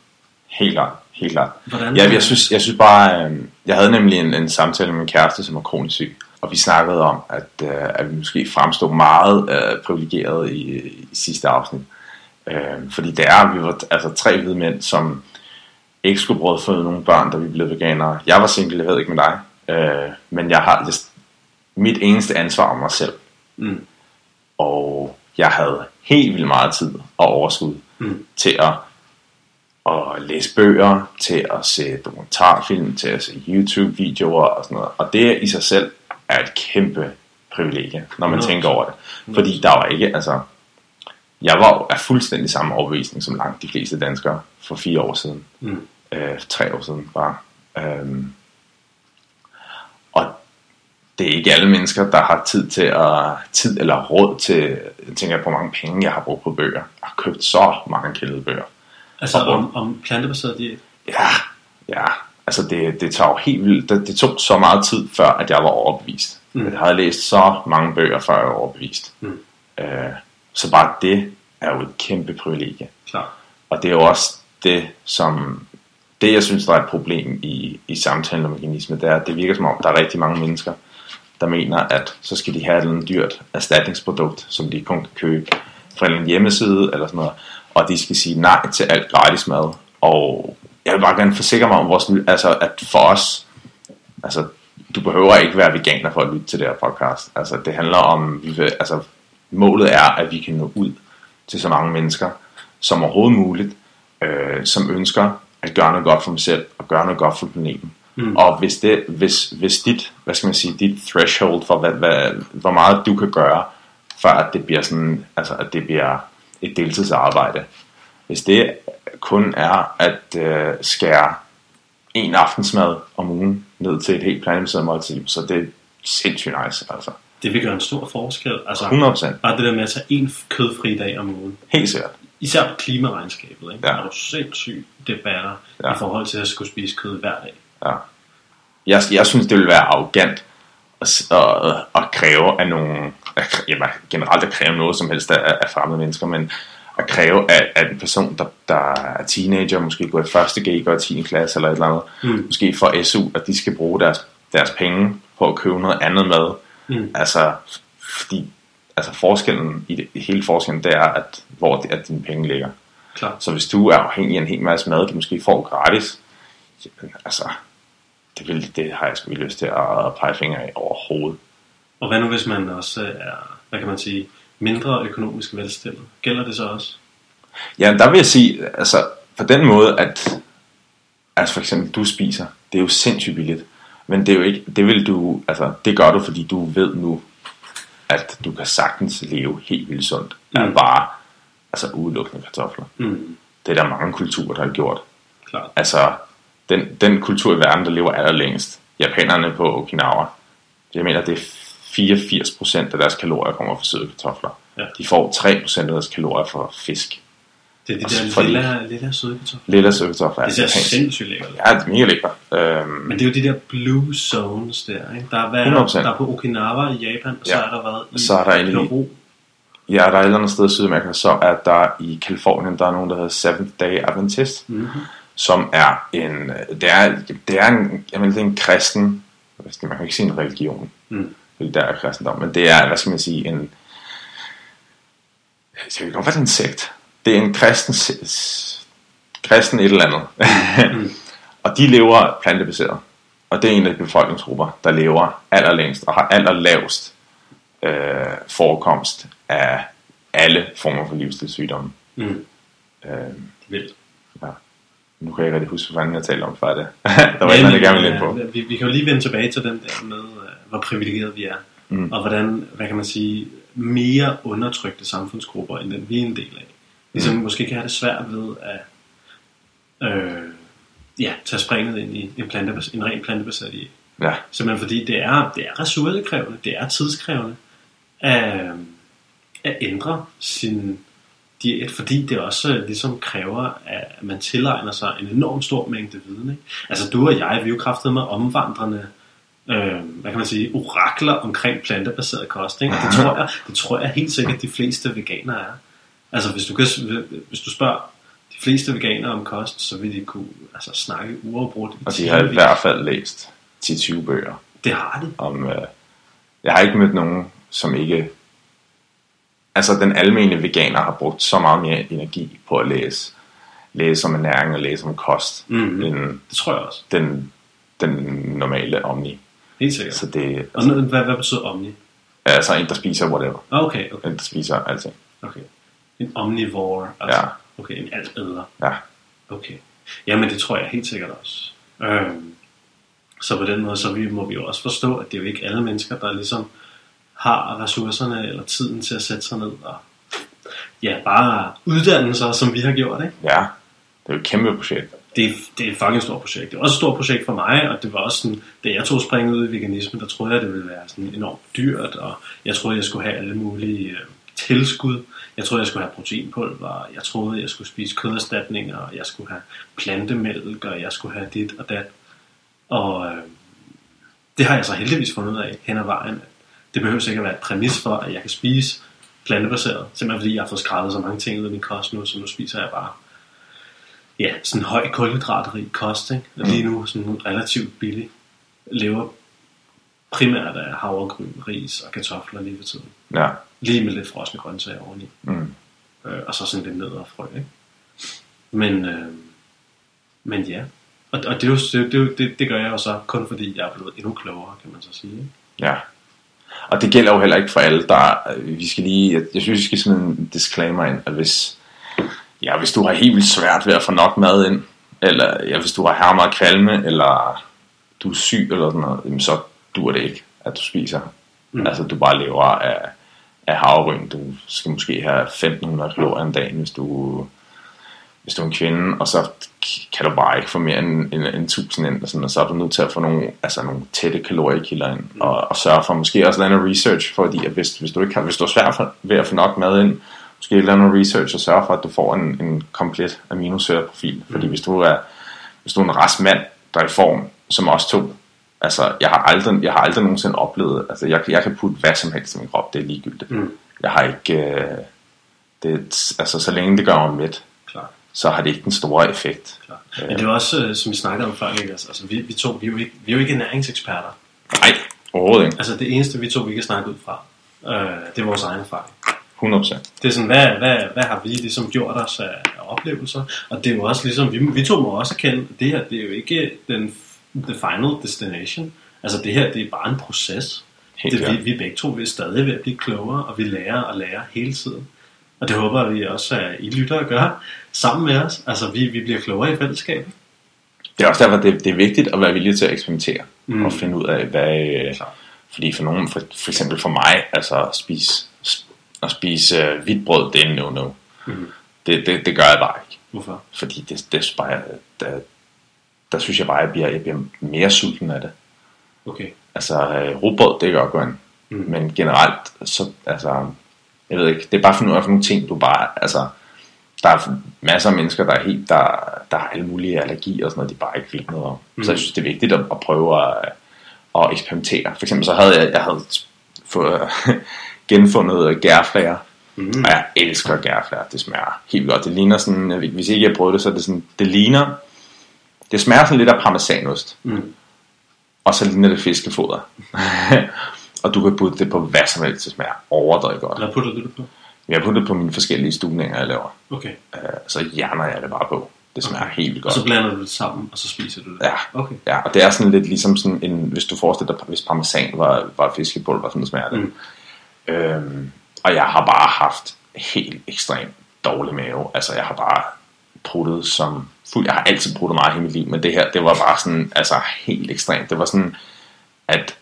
[SPEAKER 1] Helt klart, helt klart.
[SPEAKER 2] hvordan...
[SPEAKER 1] Ja, jeg synes, jeg synes bare, øh, jeg havde nemlig en, en samtale med min kæreste, som var kronisk syg, og vi snakkede om, at, øh, at vi måske fremstod meget øh, privilegeret i, i sidste afsnit. Øh, fordi det er, vi var altså tre hvide mænd, som ikke skulle brødføde nogle børn, da vi blev veganere. Jeg var single, jeg ved ikke med dig, øh, men jeg har just, mit eneste ansvar om mig selv.
[SPEAKER 2] Mm,
[SPEAKER 1] Og jeg havde helt vildt meget tid og overskud
[SPEAKER 2] mm,
[SPEAKER 1] til at, at læse bøger, til at se dokumentarfilm, til at se YouTube-videoer og sådan noget. Og det i sig selv er et kæmpe privilegie, når man
[SPEAKER 2] Nå.
[SPEAKER 1] tænker over det. Fordi der var ikke, altså... Jeg var af fuldstændig samme overbevisning som langt de fleste danskere for fire år siden.
[SPEAKER 2] mm,
[SPEAKER 1] Øh, tre år siden bare. Øhm, og det er ikke alle mennesker, der har tid til at tid eller råd til, jeg tænker på hvor mange penge, jeg har brugt på bøger. Jeg har købt så mange kældede bøger.
[SPEAKER 2] altså
[SPEAKER 1] Og-
[SPEAKER 2] om, om plantebaseret diæt.
[SPEAKER 1] Ja, ja. Altså det, det tager jo helt vildt. Det, det tog så meget tid, før at jeg var overbevist.
[SPEAKER 2] Mm.
[SPEAKER 1] Mm. Jeg havde læst så mange bøger, før jeg var overbevist.
[SPEAKER 2] Mm.
[SPEAKER 1] Øh, så bare det er jo et kæmpe privilegie.
[SPEAKER 2] Klar.
[SPEAKER 1] Og det er jo også det, som... Det, jeg synes, der er et problem i, i samtalen om veganisme, det er, at det virker som om, der er rigtig mange mennesker, der mener, at så skal de have et eller andet dyrt erstatningsprodukt, som de kun kan købe fra en hjemmeside eller sådan noget, og de skal sige nej til alt gratis mad. Og jeg vil bare gerne forsikre mig om vores altså at for os, altså du behøver ikke være veganer for at lytte til det her podcast. Altså det handler om, vi vil, altså målet er, at vi kan nå ud til så mange mennesker som overhovedet muligt, øh, som ønsker at gøre noget godt for dem selv og gøre noget godt for planeten.
[SPEAKER 2] Mm.
[SPEAKER 1] Og hvis, det, hvis, hvis dit, hvad skal man sige, dit threshold for, hvad, hvad, hvor meget du kan gøre, før at det bliver sådan, altså at det bliver et deltidsarbejde. Hvis det kun er at øh, skære en aftensmad om ugen ned til et helt plantebaseret måltid, så det er sindssygt nice, altså.
[SPEAKER 2] Det vil gøre en stor forskel. Altså,
[SPEAKER 1] 100%.
[SPEAKER 2] bare det der med at tage en kødfri dag om ugen.
[SPEAKER 1] Helt sikkert.
[SPEAKER 2] Især på klimaregnskabet, ikke?
[SPEAKER 1] Ja.
[SPEAKER 2] Der er jo sindssygt debatter
[SPEAKER 1] Ja.
[SPEAKER 2] i forhold til at skulle spise kød hver dag.
[SPEAKER 1] Ja. Jeg, jeg synes, det vil være arrogant at, at, at kræve af nogle, at, jamen, generelt at kræve noget som helst af, af fremmede mennesker, men at kræve af, af en person, der, der er teenager, måske går i første G, går i 10. klasse eller et eller andet,
[SPEAKER 2] Mm.
[SPEAKER 1] måske for SU, at de skal bruge deres, deres penge på at købe noget andet mad.
[SPEAKER 2] Mm.
[SPEAKER 1] Altså, fordi altså forskellen i, det, hele forskellen, det er, at hvor det, at dine penge ligger.
[SPEAKER 2] Klart.
[SPEAKER 1] Så hvis du er afhængig af en hel masse mad, du måske får gratis, jamen, altså, det, vil, det har jeg sgu lyst til at pege fingre af overhovedet.
[SPEAKER 2] Og hvad nu hvis man også er, hvad kan man sige, mindre økonomisk velstillet? Gælder det så også?
[SPEAKER 1] Ja, der vil jeg sige, altså, på den måde, at altså for eksempel, du spiser, det er jo sindssygt billigt, men det er jo ikke, det vil du, altså, det gør du, fordi du ved nu, at du kan sagtens leve helt vildt sundt, mm. Af bare, altså udelukkende kartofler.
[SPEAKER 2] Mm.
[SPEAKER 1] Det er der mange kulturer, der har gjort.
[SPEAKER 2] Klart.
[SPEAKER 1] Altså, den, den kultur i verden, der lever allerlængst, japanerne på Okinawa, jeg mener, det er 84% af deres kalorier kommer fra søde kartofler.
[SPEAKER 2] Ja.
[SPEAKER 1] De får 3% af deres kalorier fra fisk.
[SPEAKER 2] Det er de
[SPEAKER 1] så
[SPEAKER 2] der
[SPEAKER 1] får de-
[SPEAKER 2] lille, lille søde kartofler.
[SPEAKER 1] Lidt af søde kartofler er
[SPEAKER 2] Det ser sindssygt lækkert ud.
[SPEAKER 1] Ja, det er mega lækkert. Øhm,
[SPEAKER 2] Men det er jo de der blue zones der, ikke? Der er, hvad,
[SPEAKER 1] 100%.
[SPEAKER 2] der er på Okinawa i Japan, og så
[SPEAKER 1] Ja.
[SPEAKER 2] er der været i
[SPEAKER 1] Så er der
[SPEAKER 2] Peru.
[SPEAKER 1] ja, der er et eller andet sted i Sydamerika, så er der i Kalifornien, der er nogen, der hedder Seventh Day Adventist,
[SPEAKER 2] Mm-hmm.
[SPEAKER 1] som er en, det er, det er en, jeg mener, det er en kristen, man kan ikke sige en religion,
[SPEAKER 2] Mm.
[SPEAKER 1] fordi der er kristendom, men det er, hvad skal man sige, en, jeg ved godt, hvad det er en sekt. Det er en kristen, kristen et eller andet.
[SPEAKER 2] Mm. (laughs)
[SPEAKER 1] og de lever plantebaseret. Og det er en af de befolkningsgrupper, der lever allerlængst og har allerlavest øh, forekomst af alle former for livsstilssygdomme.
[SPEAKER 2] Mm.
[SPEAKER 1] Øh,
[SPEAKER 2] Vildt.
[SPEAKER 1] nu kan jeg ikke rigtig huske, hvad fanden jeg talte om før det. (laughs) der var andet, jeg gerne ville ind på.
[SPEAKER 2] Ja, Vi, vi kan jo lige vende tilbage til den der med, øh, hvor privilegeret vi er.
[SPEAKER 1] Mm.
[SPEAKER 2] Og hvordan, hvad kan man sige, mere undertrykte samfundsgrupper, end den vi er en del af. Ligesom
[SPEAKER 1] Mm.
[SPEAKER 2] måske kan have det svært ved at øh, ja, tage springet ind i en, plantebas- en ren plantebaseret diæt.
[SPEAKER 1] Ja,
[SPEAKER 2] Simpelthen fordi det er, det er ressourcekrævende, det er tidskrævende at, at ændre sin diæt, fordi det også øh, ligesom kræver, at man tilegner sig en enorm stor mængde viden. Ikke? Altså du og jeg, vi er jo kraftet med omvandrende øh, hvad kan man sige, orakler omkring plantebaseret kost. Ikke? Og (laughs) det tror, jeg, det tror jeg helt sikkert, de fleste veganere er. Altså hvis du, kan, hvis du spørger de fleste veganere om kost, så vil de kunne altså, snakke uafbrudt
[SPEAKER 1] og de har i hvert fald læst 10-20 bøger
[SPEAKER 2] Det har de.
[SPEAKER 1] om... Øh, jeg har ikke mødt nogen, som ikke... Altså, den almene veganer har brugt så meget mere energi på at læse, læse om ernæring og læse om kost,
[SPEAKER 2] Mhm.
[SPEAKER 1] end
[SPEAKER 2] Det tror jeg også.
[SPEAKER 1] den, den normale omni.
[SPEAKER 2] Helt sikkert.
[SPEAKER 1] Så det
[SPEAKER 2] Og
[SPEAKER 1] altså,
[SPEAKER 2] nu- hvad, hvad betyder omni?
[SPEAKER 1] altså en, der spiser whatever.
[SPEAKER 2] Ah, Okay, okay,
[SPEAKER 1] En, der spiser alting.
[SPEAKER 2] okay. En omnivore, altså.
[SPEAKER 1] Ja.
[SPEAKER 2] Okay, en alt æder.
[SPEAKER 1] Ja.
[SPEAKER 2] Okay. Jamen, det tror jeg helt sikkert også. Øhm, så på den måde, så vi, må vi jo også forstå, at det er jo ikke alle mennesker, der ligesom har ressourcerne eller tiden til at sætte sig ned og ja, bare uddanne sig, som vi har gjort, ikke?
[SPEAKER 1] Ja, det er jo et kæmpe projekt.
[SPEAKER 2] det, er- det er et fucking stort projekt. Det var også et stort projekt for mig, og det var også sådan, da jeg tog springet ud i veganisme, der troede jeg, det ville være sådan enormt dyrt, og jeg troede, jeg skulle have alle mulige øh, tilskud. Jeg troede, jeg skulle have proteinpulver, jeg troede, jeg skulle spise køderstatninger, og jeg skulle have plantemælk, og jeg skulle have dit og dat. Og øh, det har jeg så heldigvis fundet ud af hen ad vejen. Det behøver ikke at være et præmis for, at jeg kan spise plantebaseret. Simpelthen fordi jeg har fået skrællet så mange ting ud af min kost nu, så nu spiser jeg bare ja, sådan høj kulhydratrig kost, ikke? Og lige nu sådan relativt billig. Lever primært af havregryn, ris og kartofler lige for tiden.
[SPEAKER 1] Ja.
[SPEAKER 2] Lige med lidt frosne grøntsager oveni.
[SPEAKER 1] Mm.
[SPEAKER 2] Øh, og så sådan lidt ned og frø, ikke? Men, øh, men ja. Og, og det, er jo, det, det, det, det gør jeg jo så kun fordi jeg er blevet endnu klogere, kan man så sige. Ikke?
[SPEAKER 1] Ja. Og det gælder jo heller ikke for alle, der... øh, Vi skal lige... Jeg, jeg synes, vi skal sådan en disclaimer ind, at hvis... Ja, hvis du har helt vildt svært ved at få nok mad ind, eller ja, hvis du har her meget kvalme, eller du er syg eller sådan noget, jamen, så dur det ikke, at du spiser. Mm. Altså, du bare lever af, af havregryn. Du skal måske have 1500 kalorier om dagen, hvis du, hvis du er en kvinde, og så kan du bare ikke få mere end, end, end 1000 ind, og, sådan, og så er du nødt til at få nogle, altså nogle tætte kaloriekilder ind, mm. og, og sørge for måske også lave noget research, fordi at hvis, hvis, du ikke har, hvis du er svært for, ved at få nok mad ind, måske lave noget research og sørge for, at du får en, en komplet aminosyreprofil, mm. fordi hvis du er hvis du er en rask mand, der er i form, som os to, altså jeg har aldrig, jeg har aldrig nogensinde oplevet, altså jeg, jeg kan putte hvad som helst i min krop, det er ligegyldigt.
[SPEAKER 2] Mm.
[SPEAKER 1] Jeg har ikke, øh, det, altså så længe det gør mig mæt,
[SPEAKER 2] Klart.
[SPEAKER 1] så har det ikke den store effekt.
[SPEAKER 2] Klart. Men det er også, øh, som vi snakkede om før, ikke? Altså, altså, vi, vi, to, vi, er jo ikke, vi er jo ikke ernæringseksperter.
[SPEAKER 1] Nej, overhovedet ikke.
[SPEAKER 2] Altså det eneste, vi to vi kan snakke ud fra, øh, det er vores egen erfaring.
[SPEAKER 1] 100%.
[SPEAKER 2] Det er sådan, hvad, hvad, hvad har vi ligesom gjort os af, af oplevelser? Og det er jo også ligesom, vi, vi to må også erkende, at det her, det er jo ikke den the final destination. Altså det her, det er bare en proces.
[SPEAKER 1] Helt
[SPEAKER 2] det, vi, vi begge to vi er stadig ved at blive klogere, og vi lærer og lærer hele tiden. Og det håber vi også, at I lytter og gør sammen med os. Altså vi, vi bliver klogere i fællesskab.
[SPEAKER 1] Det er også derfor, det, det er vigtigt at være villig til at eksperimentere, mm.
[SPEAKER 2] Mm.
[SPEAKER 1] og finde ud af, hvad... øh,
[SPEAKER 2] Klart.
[SPEAKER 1] Fordi for nogen, for, for eksempel for mig, altså at spise, at spise uh, hvidt brød, det er en no-no.
[SPEAKER 2] Mhm.
[SPEAKER 1] Det, det, det gør jeg bare ikke.
[SPEAKER 2] Hvorfor?
[SPEAKER 1] Fordi det, det er bare, der, synes jeg bare, at jeg bliver, jeg bliver mere sulten af det.
[SPEAKER 2] Okay.
[SPEAKER 1] Altså, øh, rugbrød, det kan godt.
[SPEAKER 2] Mm.
[SPEAKER 1] Men generelt, så, altså, jeg ved ikke, det er bare for nogle, ting, du bare, altså, der er masser af mennesker, der er helt, der, der har alle mulige allergier og sådan noget, de bare ikke ved noget om. Mm. Så jeg synes, det er vigtigt at, at prøve at, at eksperimentere. For eksempel så havde jeg, jeg havde fået (laughs) genfundet gærflager,
[SPEAKER 2] Mm.
[SPEAKER 1] og jeg elsker gærflager, det smager helt godt. Det ligner sådan, hvis ikke jeg prøver det, så er det sådan, det ligner, det smager sådan lidt af parmesanost
[SPEAKER 2] Mm.
[SPEAKER 1] og så ligner det fiskefoder. (laughs) og du kan putte det på hvad som helst, det smager overdrevet godt.
[SPEAKER 2] Hvad putter du det på?
[SPEAKER 1] Jeg har puttet det på mine forskellige stuvninger, jeg laver.
[SPEAKER 2] Okay.
[SPEAKER 1] Øh, så hjerner jeg det bare på. Det smager
[SPEAKER 2] Okay.
[SPEAKER 1] helt
[SPEAKER 2] Og
[SPEAKER 1] godt.
[SPEAKER 2] så blander du det sammen, og så spiser du det?
[SPEAKER 1] Ja.
[SPEAKER 2] Okay.
[SPEAKER 1] Ja, og det er sådan lidt ligesom sådan en, hvis du forestiller dig, hvis parmesan var, var fiskepulver, sådan smager det.
[SPEAKER 2] Mm.
[SPEAKER 1] Øhm, og jeg har bare haft helt ekstremt dårlig mave. Altså jeg har bare pruttet som fuld. Jeg har altid pruttet meget i mit liv, men det her, det var bare sådan, altså helt ekstremt. Det var sådan, at,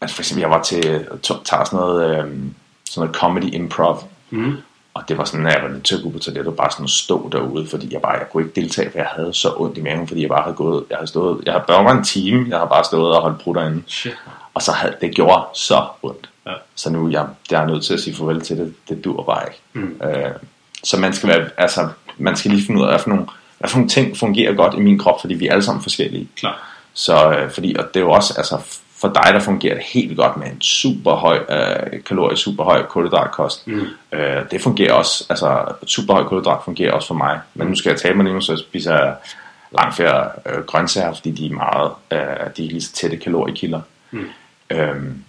[SPEAKER 1] at for eksempel jeg var til, to- tager sådan noget, øhm, sådan noget comedy improv,
[SPEAKER 2] Mm.
[SPEAKER 1] og det var sådan, at jeg var nødt til at gå på toilettet og bare sådan stå derude, fordi jeg bare, jeg kunne ikke deltage, for jeg havde så ondt i maven, fordi jeg bare havde gået, jeg havde stået, jeg havde bare en time, jeg har bare stået og holdt prutter inde,
[SPEAKER 2] Shit.
[SPEAKER 1] og så havde, det gjorde så ondt.
[SPEAKER 2] Ja.
[SPEAKER 1] Så nu jeg, jeg er nødt til at sige farvel til det, det dur bare ikke.
[SPEAKER 2] Mm.
[SPEAKER 1] Øh, så man skal være, altså, man skal lige finde ud af, hvad for nogle, hvad for nogle ting fungerer godt i min krop, fordi vi er alle sammen forskellige.
[SPEAKER 2] Klar.
[SPEAKER 1] Så øh, fordi, og det er jo også, altså for dig, der fungerer det helt godt med en super høj øh, kalorier, super høj kulhydratkost.
[SPEAKER 2] Mm.
[SPEAKER 1] Øh, det fungerer også, altså super høj kulhydrat fungerer også for mig. Men nu skal jeg tabe mig lige nu, så spiser jeg langt flere øh, grøntsager, fordi de er meget, øh, de er lige så tætte kaloriekilder.
[SPEAKER 2] Mm.
[SPEAKER 1] Øhm,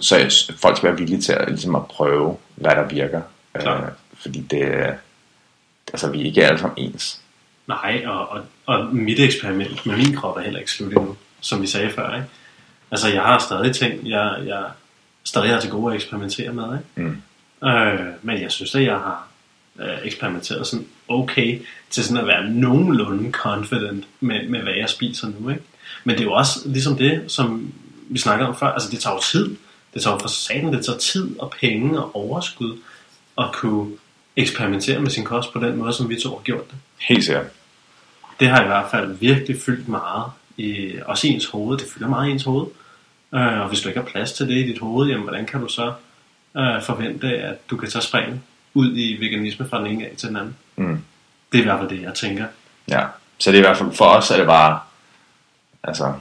[SPEAKER 1] så jeg, folk skal være villige til at, ligesom at prøve, hvad der virker. Øh,
[SPEAKER 2] Klart.
[SPEAKER 1] fordi det, altså vi er ikke alle sammen ens.
[SPEAKER 2] Nej, og, og, og mit eksperiment med min krop er heller ikke slut endnu, som vi sagde før. Ikke? Altså, jeg har stadig ting, jeg, jeg stadig har til gode at eksperimentere med. Ikke?
[SPEAKER 1] Mm.
[SPEAKER 2] Øh, men jeg synes, at jeg har øh, eksperimenteret sådan okay til sådan at være nogenlunde confident med, med hvad jeg spiser nu. Ikke? Men det er jo også ligesom det, som vi snakkede om før. Altså, det tager jo tid. Det tager jo for satan, det tager tid og penge og overskud at kunne eksperimentere med sin kost på den måde, som vi to har gjort det.
[SPEAKER 1] Helt sikkert.
[SPEAKER 2] Det har i hvert fald virkelig fyldt meget, i, også i ens hoved. Det fylder meget i ens hoved. Øh, og hvis du ikke har plads til det i dit hoved, jamen, hvordan kan du så øh, forvente, at du kan tage springen ud i veganisme fra den ene af til den anden?
[SPEAKER 1] Mm.
[SPEAKER 2] Det er i hvert fald det, jeg tænker.
[SPEAKER 1] Ja, så det er i hvert fald for os er det bare altså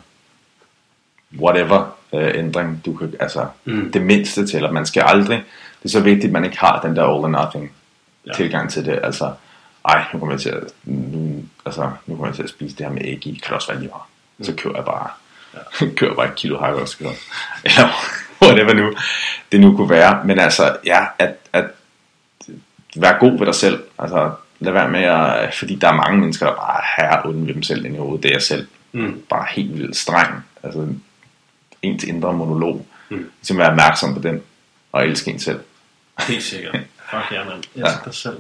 [SPEAKER 1] whatever øh, ændring du kan altså
[SPEAKER 2] Mm.
[SPEAKER 1] det mindste til at man skal aldrig det er så vigtigt at man ikke har den der all or nothing
[SPEAKER 2] Ja.
[SPEAKER 1] tilgang til det altså ej nu kommer jeg til at nu, altså nu kommer jeg til at spise det her med æg i kan det også være lige meget så kører jeg bare ja. (laughs) kører bare et kilo hakkoskel eller (laughs) whatever nu det nu kunne være men altså ja at, at være god ved dig selv. Altså, lad være med at, fordi der er mange mennesker, der bare er uden ved dem selv ind i hovedet. Det er jeg selv.
[SPEAKER 2] Mm.
[SPEAKER 1] Bare helt vildt streng. Altså, ens indre monolog.
[SPEAKER 2] Mm.
[SPEAKER 1] Ligesom være opmærksom på den, og elske en selv.
[SPEAKER 2] Helt sikkert. (laughs) Fuck ja, mand. Elsk
[SPEAKER 1] Ja.
[SPEAKER 2] dig selv.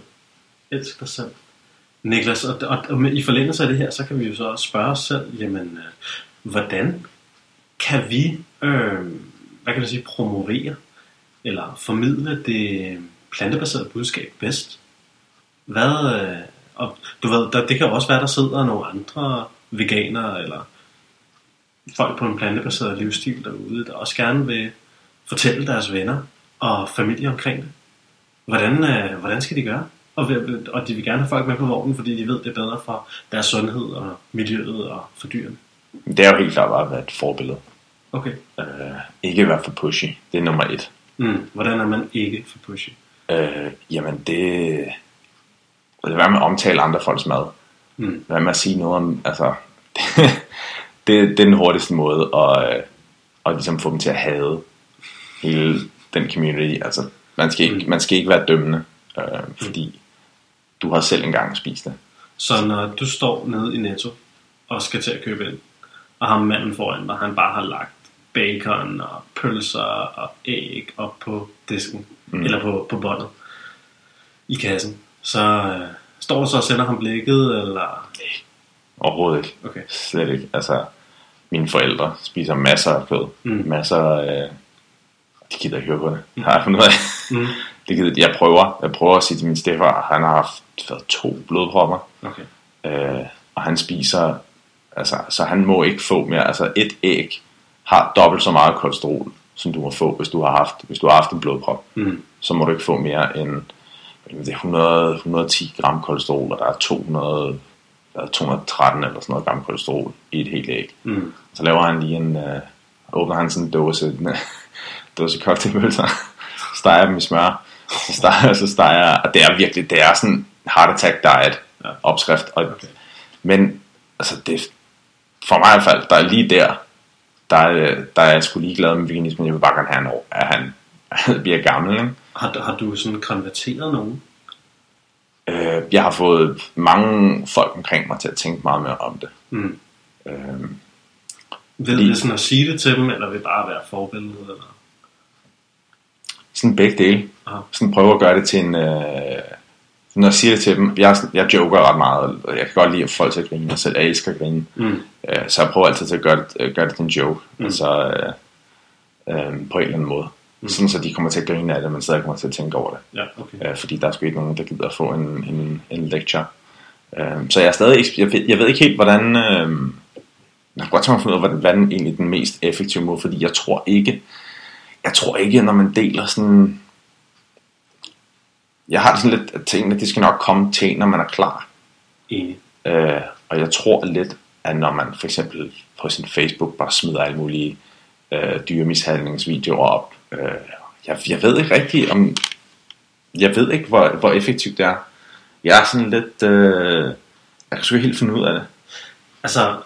[SPEAKER 2] Elsk dig selv. Niklas, og, og, og i forlængelse af det her, så kan vi jo så også spørge os selv, jamen, øh, hvordan kan vi, øh, hvad kan man sige, promovere eller formidle det plantebaserede budskab bedst? Hvad, øh, og du ved, der, det kan også være, der sidder nogle andre veganere eller folk på en plantebaseret livsstil derude, der også gerne vil fortælle deres venner og familie omkring det. Hvordan, øh, hvordan skal de gøre? Og, og de vil gerne have folk med på vognen, fordi de ved, det er bedre for deres sundhed og miljøet og for dyrene.
[SPEAKER 1] Det er jo helt klart bare at være et forbillede.
[SPEAKER 2] Okay.
[SPEAKER 1] Øh, ikke være for pushy. Det er nummer et.
[SPEAKER 2] Mm. Hvordan er man ikke for pushy?
[SPEAKER 1] Øh, jamen det... Lad være med at omtale andre folks mad.
[SPEAKER 2] Mm.
[SPEAKER 1] Lad være med at sige noget om... Altså, (laughs) det, det er den hurtigste måde at, øh, at ligesom få dem til at hade hele den community. Altså, man skal ikke, man skal ikke være dømmende, øh, fordi du har selv engang spist det.
[SPEAKER 2] Så når du står nede i Netto og skal til at købe ind, og ham manden foran dig, han bare har lagt bacon og pølser og æg op på disken, mm. eller på, på båndet i kassen, så øh, står du så og sender ham blikket, eller...
[SPEAKER 1] Overhovedet ikke.
[SPEAKER 2] Okay.
[SPEAKER 1] Slet ikke. Altså, mine forældre spiser masser af kød.
[SPEAKER 2] Mm.
[SPEAKER 1] Masser af... De gider ikke høre på det. Har jeg fundet ud af.
[SPEAKER 2] Mm. (laughs)
[SPEAKER 1] Hvilket jeg prøver. Jeg prøver at sige til min stefar, han har haft været to blodpropper,
[SPEAKER 2] Okay.
[SPEAKER 1] øh, og han spiser, altså, så han må ikke få mere, altså et æg har dobbelt så meget kolesterol, som du må få, hvis du har haft, hvis du har haft en blodprop.
[SPEAKER 2] Mm.
[SPEAKER 1] Så må du ikke få mere end det er 100, 110 gram kolesterol, og der er 200, der er 213 eller sådan noget gram kolesterol i et helt æg.
[SPEAKER 2] Mm.
[SPEAKER 1] Så laver han lige en, øh, åbner han sådan en dåse, (laughs) dåse cocktailmølser, steger dem i smør, så steger, så steger, og det er virkelig, det er sådan heart attack diet
[SPEAKER 2] Ja.
[SPEAKER 1] opskrift. Og,
[SPEAKER 2] Okay.
[SPEAKER 1] Men altså det, for mig i hvert fald, der er lige der, der er, der er jeg sgu ligeglad med veganismen. Jeg vil bare gerne have en at han, han bliver gammel. Ikke?
[SPEAKER 2] Har, du- har du sådan konverteret nogen?
[SPEAKER 1] Øh, jeg har fået mange folk omkring mig til at tænke meget mere om det.
[SPEAKER 2] Mm.
[SPEAKER 1] Øh,
[SPEAKER 2] Ved
[SPEAKER 1] Fordi-
[SPEAKER 2] det sådan at sige det til dem, eller vil bare være forbillede? Eller?
[SPEAKER 1] Sådan begge dele.
[SPEAKER 2] Aha.
[SPEAKER 1] Sådan prøve at gøre det til en... Øh, når jeg siger det til dem, jeg, jeg joker ret meget, og jeg kan godt lide at folk til at grine, jeg selv jeg elsker at grine.
[SPEAKER 2] Mm.
[SPEAKER 1] Øh, så jeg prøver altid til at gøre det, øh, gøre det til en joke,
[SPEAKER 2] Mm.
[SPEAKER 1] altså øh, øh, på en eller anden måde.
[SPEAKER 2] Mm.
[SPEAKER 1] Sådan så de kommer til at grine af det, men stadig kommer til at tænke over det.
[SPEAKER 2] Ja, okay.
[SPEAKER 1] Øh, fordi der er sgu ikke nogen, der gider at få en, en, en lecture. Øh, så jeg er stadig ikke, jeg, ved, jeg ved ikke helt, hvordan... Øh, jeg kan godt tænke mig at finde ud af, hvordan, hvad den egentlig den mest effektive måde, fordi jeg tror ikke, jeg tror ikke, når man deler sådan... Jeg har det sådan lidt, at tingene, det skal nok komme til en, når man er klar.
[SPEAKER 2] Enig.
[SPEAKER 1] Øh, og jeg tror lidt, at når man for eksempel på sin Facebook bare smider alle mulige øh, dyremishandlingsvideoer op, øh, jeg, jeg ved ikke rigtigt om, jeg ved ikke, hvor, hvor effektivt det er. Jeg er sådan lidt, øh, jeg kan sgu ikke helt finde ud af det.
[SPEAKER 2] Altså,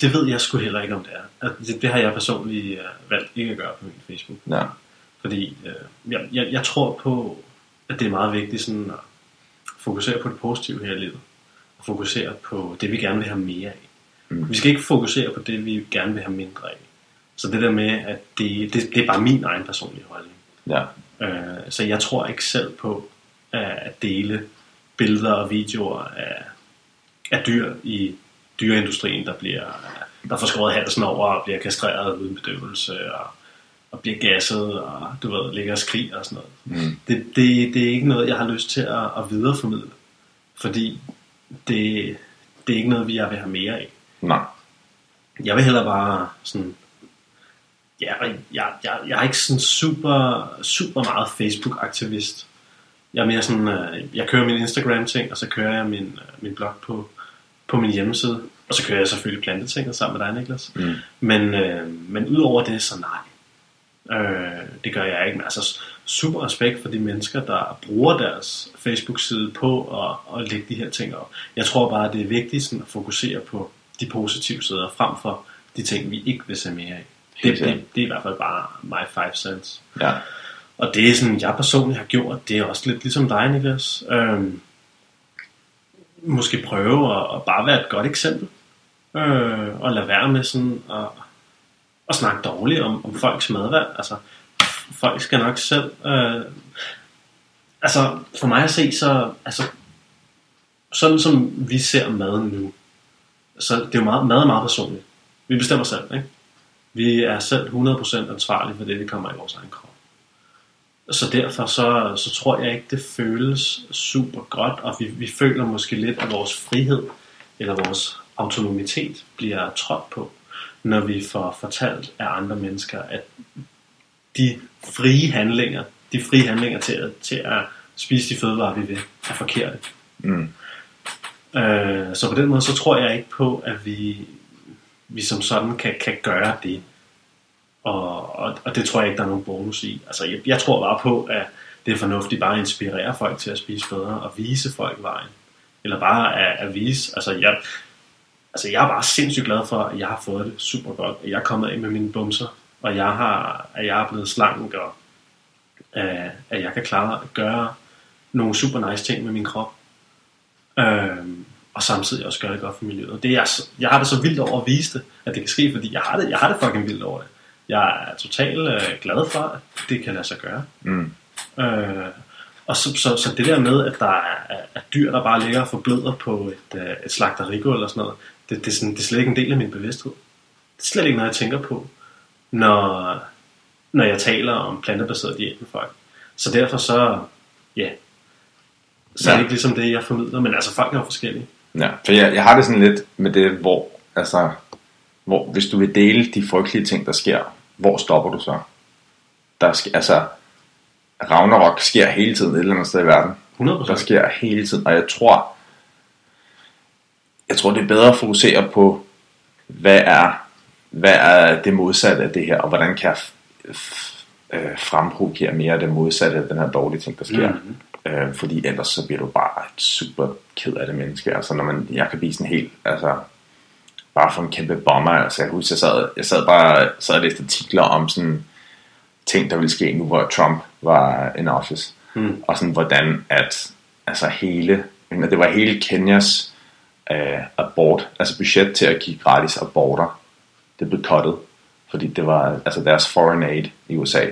[SPEAKER 2] det ved jeg sgu heller ikke, om det er. Altså, det, det har jeg personligt uh, valgt ikke at gøre på min Facebook.
[SPEAKER 1] Ja.
[SPEAKER 2] Fordi uh, jeg, jeg, jeg tror på, at det er meget vigtigt sådan at fokusere på det positive her i livet. Og fokusere på det, vi gerne vil have mere af.
[SPEAKER 1] Mm.
[SPEAKER 2] Vi skal ikke fokusere på det, vi gerne vil have mindre af. Så det der med, at det, det, det er bare min egen personlige holdning.
[SPEAKER 1] Ja.
[SPEAKER 2] Øh, så jeg tror ikke selv på at at dele billeder og videoer af, af dyr i dyreindustrien, der bliver der får skåret halsen over og bliver kastreret uden bedøvelse og, og bliver gasset og du ved, ligger og skriger og sådan noget.
[SPEAKER 1] Mm.
[SPEAKER 2] Det, det, det er ikke noget, jeg har lyst til at, at videreformidle, fordi det, det er ikke noget, vi jeg vil have mere af.
[SPEAKER 1] Nej.
[SPEAKER 2] Jeg vil heller bare sådan... Ja, jeg, jeg, jeg er ikke sådan super, super meget Facebook-aktivist. Jeg er mere sådan, øh, jeg kører min Instagram-ting, og så kører jeg min, øh, min blog på, på min hjemmeside. Og så kører jeg selvfølgelig planteting sammen med dig, Niklas.
[SPEAKER 1] Mm.
[SPEAKER 2] Men, øh, men udover det, så nej. Øh, det gør jeg ikke. Men altså, super respekt for de mennesker, der bruger deres Facebook-side på at, at lægge de her ting op. Jeg tror bare, det er vigtigt sådan, at fokusere på de positive sider, frem for de ting, vi ikke vil se mere af. Det, det, det er i hvert fald bare my five cents.
[SPEAKER 1] Ja.
[SPEAKER 2] Og det er sådan, jeg personligt har gjort, det er også lidt ligesom dig, Niklas. Øhm, måske prøve at, at bare være et godt eksempel. Øh, og lade være med sådan at, at snakke dårligt om, om folks madvalg. Altså, folk skal nok selv... Øh, altså, for mig at se, så... Altså, sådan som vi ser maden nu, så det er jo meget, mad meget personligt. Vi bestemmer selv, ikke? Vi er selv 100% ansvarlige for det, vi kommer i vores egen krop. Så derfor så, så tror jeg ikke, det føles super godt, og vi, vi føler måske lidt, at vores frihed eller vores autonomitet bliver trådt på, når vi får fortalt af andre mennesker, at de frie handlinger, de frie handlinger til at, til at spise de fødevarer, vi vil, er forkerte.
[SPEAKER 1] Mm.
[SPEAKER 2] Øh, så på den måde, så tror jeg ikke på, at vi, vi som sådan kan, kan gøre det. Og, og, og det tror jeg ikke, der er nogen bonus i. Altså, jeg, jeg tror bare på, at det er fornuftigt bare at inspirere folk til at spise bedre og vise folk vejen. Eller bare at, at vise, altså jeg, altså jeg er bare sindssygt glad for, at jeg har fået det super godt. At jeg er kommet af med mine bumser, og jeg har, at jeg er blevet slank, og øh, at jeg kan klare at gøre nogle super nice ting med min krop. Øhm, og samtidig også gøre det godt for miljøet. Det er, så- jeg har det så vildt over at vise det, at det kan ske, fordi jeg har det, jeg har det fucking vildt over det. Jeg er totalt øh, glad for, at det kan lade sig gøre.
[SPEAKER 1] Mm.
[SPEAKER 2] Øh, og så, så, så det der med, at der er, er, er dyr, der bare ligger og forbløder på et, øh, et slagterigulv eller sådan noget, det, det, er sådan, det er slet ikke en del af min bevidsthed. Det er slet ikke noget, jeg tænker på, når, når jeg taler om plantebaseret diæt med folk. Så derfor så, ja, så er
[SPEAKER 1] Ja.
[SPEAKER 2] det ikke ligesom det, jeg formidler, men altså folk er jo forskellige.
[SPEAKER 1] Ja, for jeg, jeg har det sådan lidt med det, hvor, altså, hvor hvis du vil dele de frygtelige ting, der sker, hvor stopper du så? Der sker, altså, Ragnarok sker hele tiden et eller andet sted i verden.
[SPEAKER 2] 100%.
[SPEAKER 1] Der sker hele tiden, og jeg tror, jeg tror det er bedre at fokusere på, hvad er, hvad er det modsatte af det her, og hvordan kan jeg øh, fremprovokere mere af det modsatte af den her dårlige ting, der sker.
[SPEAKER 2] Mhm.
[SPEAKER 1] Øh, fordi ellers så bliver du bare et super ked af det menneske. Altså når man, jeg kan blive sådan helt, altså bare for en kæmpe bomber. Altså jeg husker, jeg sad, jeg sad bare sad og læste artikler om sådan ting, der ville ske nu, hvor Trump var in office.
[SPEAKER 2] Mm.
[SPEAKER 1] Og sådan hvordan at altså hele, det var hele Kenyas øh, abort, altså budget til at give gratis aborter, det blev cuttet. Fordi det var, altså deres foreign aid i USA,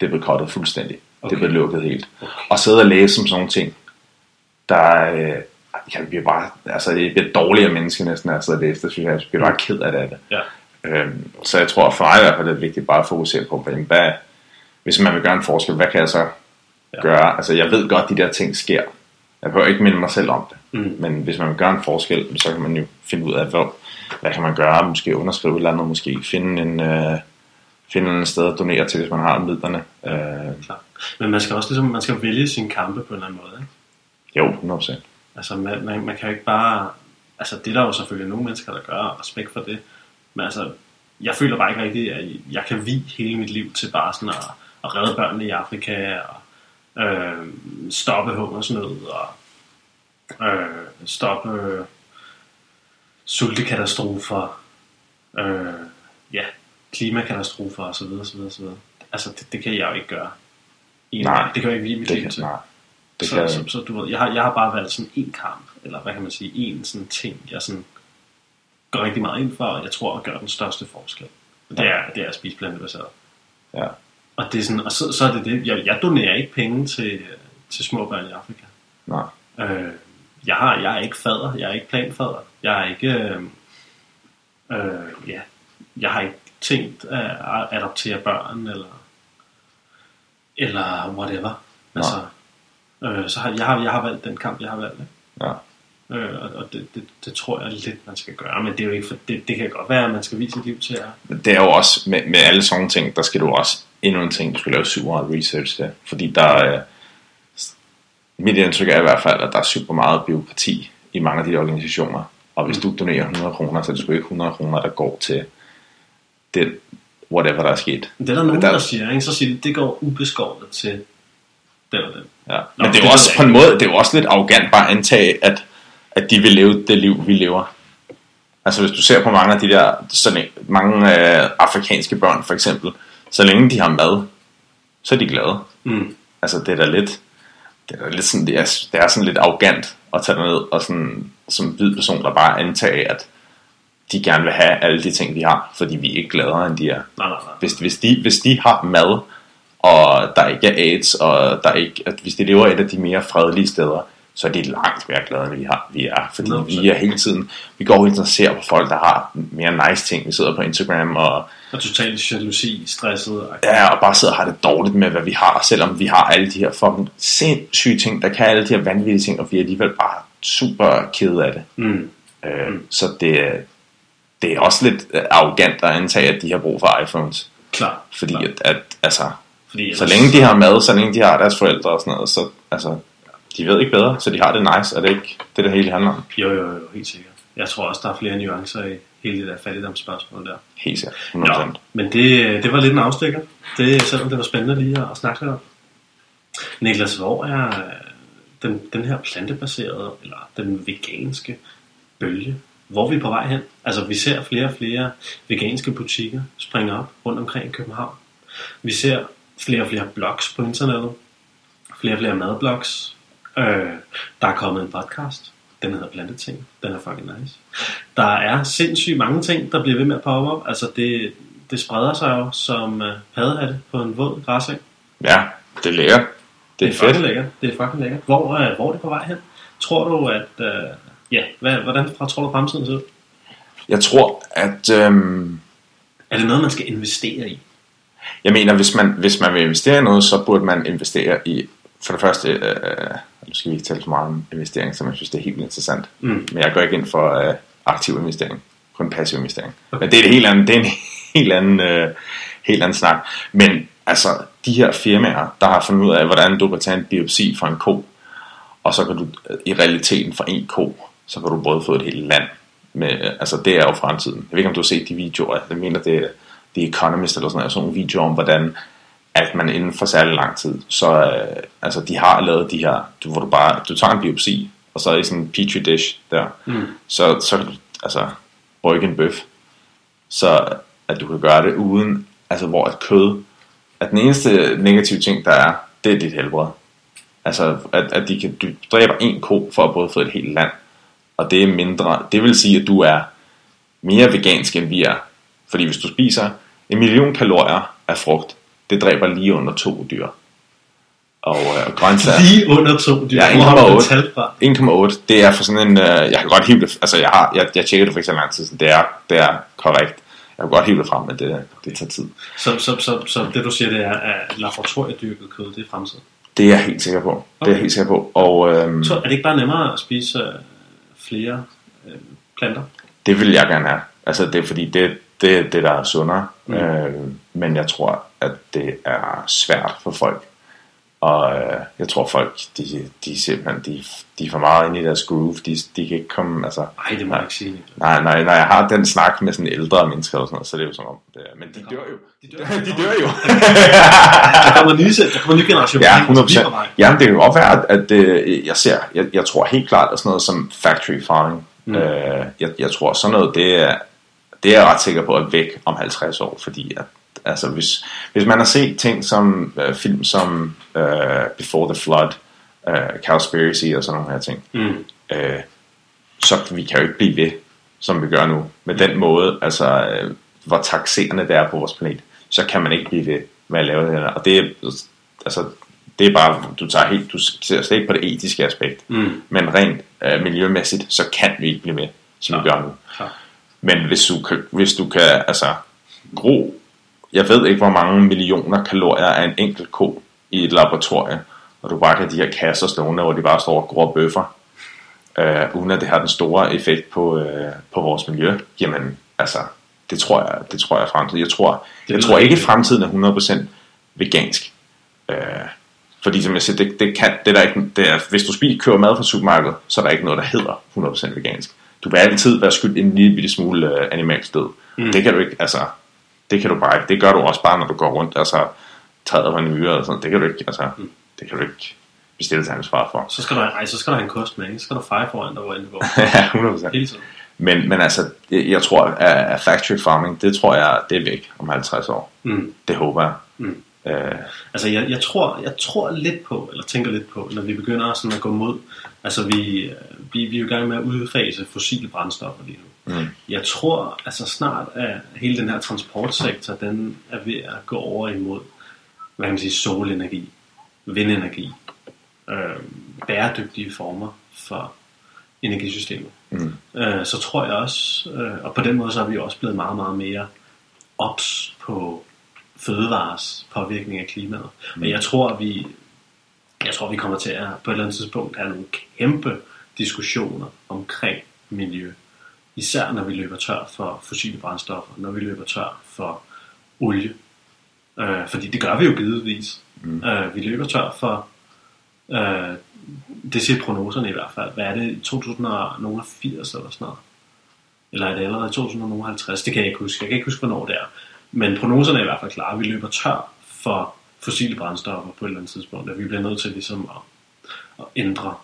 [SPEAKER 1] det blev cuttet fuldstændig. Okay. Det
[SPEAKER 2] Okay.
[SPEAKER 1] blev lukket helt. Og sidde og læse om sådan nogle ting, der, øh, jeg bliver bare, altså det bliver dårligere menneske næsten, altså at læse det, synes jeg, jeg bliver bare ked af det. af det.
[SPEAKER 2] Ja.
[SPEAKER 1] Øhm, så jeg tror for mig i hvert fald, det er vigtigt bare at fokusere på, hvad, hvis man vil gøre en forskel, hvad kan jeg så
[SPEAKER 2] ja.
[SPEAKER 1] gøre? Altså jeg ved godt, de der ting sker. Jeg behøver ikke minde mig selv om det.
[SPEAKER 2] Mm.
[SPEAKER 1] Men hvis man vil gøre en forskel, så kan man jo finde ud af, hvad, hvad kan man gøre? Måske underskrive et eller andet, måske finde en, øh, finde en sted at donere til, hvis man har midlerne. Øh,
[SPEAKER 2] Klar. Men man skal også ligesom, man skal vælge sine kampe på en eller anden måde. Ikke?
[SPEAKER 1] jo, 100%.
[SPEAKER 2] Altså man, man, man kan jo ikke bare, altså det er der jo selvfølgelig nogle mennesker, der gør, og respekt for det. Men altså, jeg føler bare ikke rigtigt, at jeg kan vi hele mit liv til bare sådan at, at redde børnene i Afrika, og øh, stoppe hungersnød, og øh, stoppe øh, sultekatastrofer, øh, ja, klimakatastrofer osv. osv., osv. Altså det, det kan jeg jo ikke gøre. En-
[SPEAKER 1] Nej,
[SPEAKER 2] det kan jeg ikke vie mit
[SPEAKER 1] Det
[SPEAKER 2] liv til.
[SPEAKER 1] nej, det
[SPEAKER 2] så,
[SPEAKER 1] kan,
[SPEAKER 2] så, så, du ved, jeg har, jeg har bare valgt sådan en kamp, eller hvad kan man sige, en sådan ting, jeg sådan går rigtig meget ind for, og jeg tror, at gør den største forskel. Og Det er, det er at spise plantebaseret.
[SPEAKER 1] ja.
[SPEAKER 2] Og, det er sådan, og så, så er det det, jeg, jeg donerer ikke penge til, til små børn i Afrika.
[SPEAKER 1] Nej.
[SPEAKER 2] Øh, jeg, har, jeg er ikke fader, jeg er ikke planfader, jeg er ikke, øh, øh, ja, jeg har ikke tænkt at adoptere børn, eller, eller whatever. Altså, øh, så har, jeg, har, jeg har valgt den kamp, jeg har valgt. Ikke?
[SPEAKER 1] Ja.
[SPEAKER 2] Øh, og og det, det, det, tror jeg lidt, man skal gøre. Men det er jo ikke for, det, det kan godt være, at man skal vise sit liv til.
[SPEAKER 1] Men det er jo også, med, med alle sådan ting, der skal du også endnu en ting, du skal lave super meget research til. Fordi der er, mit indtryk er i hvert fald, at der er super meget byråkrati i mange af de organisationer. Og hvis du donerer 100 kroner, så er det sgu ikke 100 kroner, der går til det, whatever der er sket.
[SPEAKER 2] Det er der nogen,
[SPEAKER 1] Der-
[SPEAKER 2] der, siger, ikke? så siger de, det går ubeskåret til den og den.
[SPEAKER 1] Ja.
[SPEAKER 2] Nå,
[SPEAKER 1] Men det er jo også på en måde, det er jo også lidt arrogant bare at antage, at, at de vil leve det liv, vi lever. Altså hvis du ser på mange af de der, sådan, mange øh, afrikanske børn for eksempel, så længe de har mad, så er de glade.
[SPEAKER 2] Mm.
[SPEAKER 1] Altså det er da lidt, det er da lidt sådan, det er, det er sådan lidt arrogant at tage ned og sådan, som hvid person, der bare antage, at de gerne vil have alle de ting, vi har, fordi vi er ikke gladere, end de er.
[SPEAKER 2] Nej, nej, nej.
[SPEAKER 1] Hvis, hvis, de, hvis de har mad, og der ikke er AIDS, og der ikke, at hvis de lever et af de mere fredelige steder, så er de langt mere glade, end vi, har, vi er. Fordi
[SPEAKER 2] 100%.
[SPEAKER 1] vi er hele tiden, vi går hele tiden og ser på folk, der har mere nice ting. Vi sidder på Instagram og,
[SPEAKER 2] Og totalt jalousi, stresset. Og...
[SPEAKER 1] ja, og bare sidder og har det dårligt med, hvad vi har, selvom vi har alle de her fucking sindssyge ting, der kan alle de her vanvittige ting, og vi er alligevel bare super kede af det.
[SPEAKER 2] Mm.
[SPEAKER 1] Øh, Så det, er- det er også lidt øh, arrogant at antage, at de har brug for iPhones.
[SPEAKER 2] Klar.
[SPEAKER 1] Fordi
[SPEAKER 2] klar.
[SPEAKER 1] at, at altså,
[SPEAKER 2] Fordi
[SPEAKER 1] så længe de har mad, så længe de har deres forældre og sådan noget, så altså, de ved ikke bedre, så de har det nice, er det ikke det, det hele handler om?
[SPEAKER 2] Jo, jo, jo, helt sikkert. Jeg tror også, der er flere nuancer i hele det der fattigdomsspørgsmål der.
[SPEAKER 1] Helt sikkert, 100%.
[SPEAKER 2] Nå, men det, det var lidt en afstikker. Det, selvom det var spændende lige at, at snakke om. Niklas, hvor er øh, den, den her plantebaserede, eller den veganske bølge, hvor er vi på vej hen? Altså, vi ser flere og flere veganske butikker springe op rundt omkring i København. Vi ser flere og flere blogs på internettet. Flere og flere madblogs. Øh, der er kommet en podcast. Den hedder Planteting. Den er fucking nice. Der er sindssygt mange ting, der bliver ved med at poppe op. Altså, det, det spreder sig jo som uh, paddehatte på en våd græseng.
[SPEAKER 1] Ja, det er lækkert. Det er
[SPEAKER 2] fucking
[SPEAKER 1] fedt.
[SPEAKER 2] lækkert. Det er fucking lækkert. Hvor, uh, hvor er det på vej hen? Tror du, at... Uh, ja, hvad, hvordan tror du fremtiden ser ud?
[SPEAKER 1] Jeg tror, at... Øhm,
[SPEAKER 2] Er det noget, man skal investere i?
[SPEAKER 1] Jeg mener, hvis man, hvis man vil investere i noget, så burde man investere i, for det første, øh, nu skal vi ikke tale så meget om investering, som jeg synes, det er helt interessant.
[SPEAKER 2] Mm.
[SPEAKER 1] Men jeg går ikke ind for øh, aktiv investering, kun passiv investering. Okay. Men det er, et helt andet, det er en helt anden, øh, helt anden snak. Men altså, de her firmaer, der har fundet ud af, hvordan du kan tage en biopsi fra en ko, og så kan du øh, i realiteten fra en ko, så kan du både få et helt land. Med, altså det er jo fremtiden. Jeg ved ikke, om du har set de videoer. Jeg mener, det er The Economist eller sådan noget, sådan nogle videoer om, hvordan at man inden for særlig lang tid, så øh, altså de har lavet de her, du, hvor du bare, du tager en biopsi, og så er i sådan en petri dish der,
[SPEAKER 2] Mm.
[SPEAKER 1] så, så kan du altså brygge en bøf, så at du kan gøre det uden, altså hvor et kød, at den eneste negative ting, der er, det er dit helbred. Altså, at, at de kan, du dræber en ko for at få et helt land, og det er mindre, det vil sige, at du er mere vegansk, end vi er. Fordi hvis du spiser en million kalorier af frugt, det dræber lige under to dyr. Og øh, grøntsager,
[SPEAKER 2] Lige under to dyr.
[SPEAKER 1] Ja,
[SPEAKER 2] Hvor har du det
[SPEAKER 1] 1,8.
[SPEAKER 2] tal fra?
[SPEAKER 1] 1,8, det er for sådan en, øh, jeg kan godt hive det, altså jeg har, jeg, jeg tjekker det for ikke så lang tid, så det er, det er korrekt. Jeg kan godt hive det frem, men det, det tager tid.
[SPEAKER 2] Så, så, så, så det du siger, det er, at laboratoriedyrket kød, det er fremtiden.
[SPEAKER 1] Det er jeg helt sikker på. Det er
[SPEAKER 2] Okay.
[SPEAKER 1] jeg helt sikker på. Og øhm,
[SPEAKER 2] Så er det ikke bare nemmere at spise øh, flere øh, planter?
[SPEAKER 1] det vil jeg gerne have. Altså det er fordi, det, det er det, der er sundere.
[SPEAKER 2] Mm.
[SPEAKER 1] Øh, men jeg tror, at det er svært for folk. Og øh, jeg tror folk, de, de simpelthen, de, de er for meget inde i deres groove. De, de kan ikke komme, altså...
[SPEAKER 2] Nej, det må
[SPEAKER 1] Nej.
[SPEAKER 2] jeg ikke sige.
[SPEAKER 1] Nej, nej, når jeg har den snak med sådan ældre mennesker og sådan noget, så er det jo som om, det er, men de dør jo.
[SPEAKER 2] De dør. (laughs)
[SPEAKER 1] De dør jo.
[SPEAKER 2] Der kommer nye, der kommer nye generationer.
[SPEAKER 1] ja,
[SPEAKER 2] ind, som
[SPEAKER 1] 100
[SPEAKER 2] bliver på vej.
[SPEAKER 1] Jamen, det kan jo godt være, at, at øh, jeg ser, jeg, jeg tror helt klart, at sådan noget som factory farming,
[SPEAKER 2] mm.
[SPEAKER 1] øh, jeg, jeg tror sådan noget, det er, det er jeg ret sikker på at væk om 50 år, fordi at, altså hvis, hvis man har set ting som øh, film som øh, Before the Flood, øh, Cowspiracy og sådan nogle her ting,
[SPEAKER 2] Mm.
[SPEAKER 1] øh, så vi kan jo ikke blive ved, som vi gør nu. Med den måde, altså, øh, hvor taxerende det er på vores planet, så kan man ikke blive ved med at lave det her. Og det er, altså, det er bare, du tager helt, du ser slet ikke på det etiske aspekt,
[SPEAKER 2] Mm.
[SPEAKER 1] men rent øh, miljømæssigt, så kan vi ikke blive med, som vi
[SPEAKER 2] Nej.
[SPEAKER 1] gør nu.
[SPEAKER 2] Klar.
[SPEAKER 1] Men hvis du kan, hvis du kan altså, gro, jeg ved ikke, hvor mange millioner kalorier af en enkelt ko i et laboratorie, og du bare kan de her kasser stående, hvor de bare står og gror bøffer, øh, uden at det har den store effekt på, øh, på vores miljø, jamen, altså, det tror jeg, det tror jeg er fremtiden. Jeg tror, jeg tror ikke, at fremtiden er 100% vegansk. Øh, fordi som jeg siger, det, det kan, det er der ikke, det er, hvis du spiser, køber mad fra supermarkedet, så er der ikke noget, der hedder 100% vegansk. Du vil altid være skyld i en lille bitte smule øh, animalsk død.
[SPEAKER 2] Mm.
[SPEAKER 1] Det kan du ikke, altså, det kan du bare ikke. Det gør du også bare, når du går rundt, altså, træder på en myre og sådan Det kan du ikke, altså,
[SPEAKER 2] Mm.
[SPEAKER 1] det kan du ikke bestille til ansvar for.
[SPEAKER 2] Så skal, der, ej, så skal der have en kost med, ikke? Så skal der feje foran dig, hvor end det går. (laughs)
[SPEAKER 1] ja, 100%.
[SPEAKER 2] Hele tiden.
[SPEAKER 1] Men, men altså, jeg tror, at, at factory farming, det tror jeg, det er væk om 50 år.
[SPEAKER 2] Mm.
[SPEAKER 1] Det håber jeg.
[SPEAKER 2] Mm.
[SPEAKER 1] Øh,
[SPEAKER 2] Altså, jeg, jeg, tror, jeg tror lidt på, eller tænker lidt på, når vi begynder sådan at gå mod, altså vi, øh, vi, vi er jo i gang med at udfase fossile brændstoffer lige nu.
[SPEAKER 1] Mm,
[SPEAKER 2] Jeg tror altså snart, at hele den her transportsektor, den er ved at gå over imod, hvad kan man sige, solenergi, vindenergi, øh, bæredygtige former for energisystemet.
[SPEAKER 1] mm,
[SPEAKER 2] Øh, så tror jeg også, øh, og på den måde så er vi også blevet meget, meget mere ops på fødevares påvirkning af klimaet. Mm. Men jeg tror, at vi, jeg tror, vi kommer til at på et eller andet tidspunkt have nogle kæmpe diskussioner omkring miljø. Især når vi løber tør for fossile brændstoffer, når vi løber tør for olie. Øh, fordi det gør vi jo givetvis. Mm. Øh, vi løber tør for, øh, det siger prognoserne i hvert fald, hvad er det, 2080 eller sådan noget? Eller er det allerede 2050? Det kan jeg ikke huske. Jeg kan ikke huske, hvornår det er. Men prognoserne er i hvert fald klare. Vi løber tør for fossile brændstoffer på et eller andet tidspunkt, og vi bliver nødt til ligesom at, at ændre.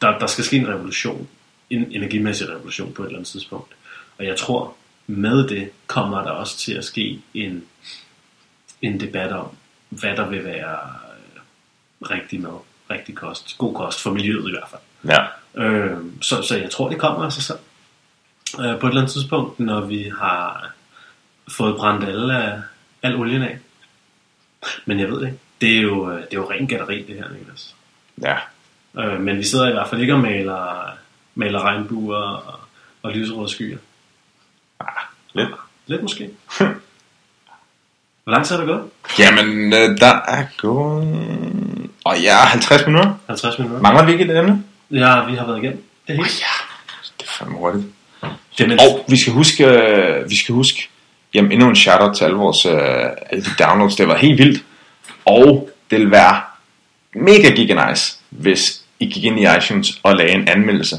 [SPEAKER 2] Der, der skal ske en revolution, en energimæssig revolution på et eller andet tidspunkt. Og jeg tror, med det kommer der også til at ske en, en debat om, hvad der vil være øh, rigtig mad, rigtig kost, god kost for miljøet i hvert fald.
[SPEAKER 1] ja.
[SPEAKER 2] Øh, så, så jeg tror, det kommer af sig selv. Øh, på et eller andet tidspunkt, når vi har fået brændt alle, af- al olien af. Men jeg ved det ikke. Det er jo, øh, det er jo ren gætteri, det her, Niklas.
[SPEAKER 1] ja.
[SPEAKER 2] Øh, men vi sidder i hvert fald ikke og maler, maler regnbuer og, og lyserøde skyer.
[SPEAKER 1] Ah, lidt.
[SPEAKER 2] Lidt måske. (laughs) Hvor lang tid er der gået?
[SPEAKER 1] Jamen, øh, der er gået... Og ja, 50 minutter.
[SPEAKER 2] 50 minutter.
[SPEAKER 1] Mangler vi ikke et emne?
[SPEAKER 2] Ja, vi har været igennem. Det er helt.
[SPEAKER 1] Ja, det er fandme hurtigt.
[SPEAKER 2] Jamen,
[SPEAKER 1] Og vi skal huske, øh, vi skal huske, jamen endnu en shout-out til alle vores øh, alle de downloads. Det var helt vildt. Og det vil være mega giga nice, hvis I gik ind i iTunes og lagde en anmeldelse.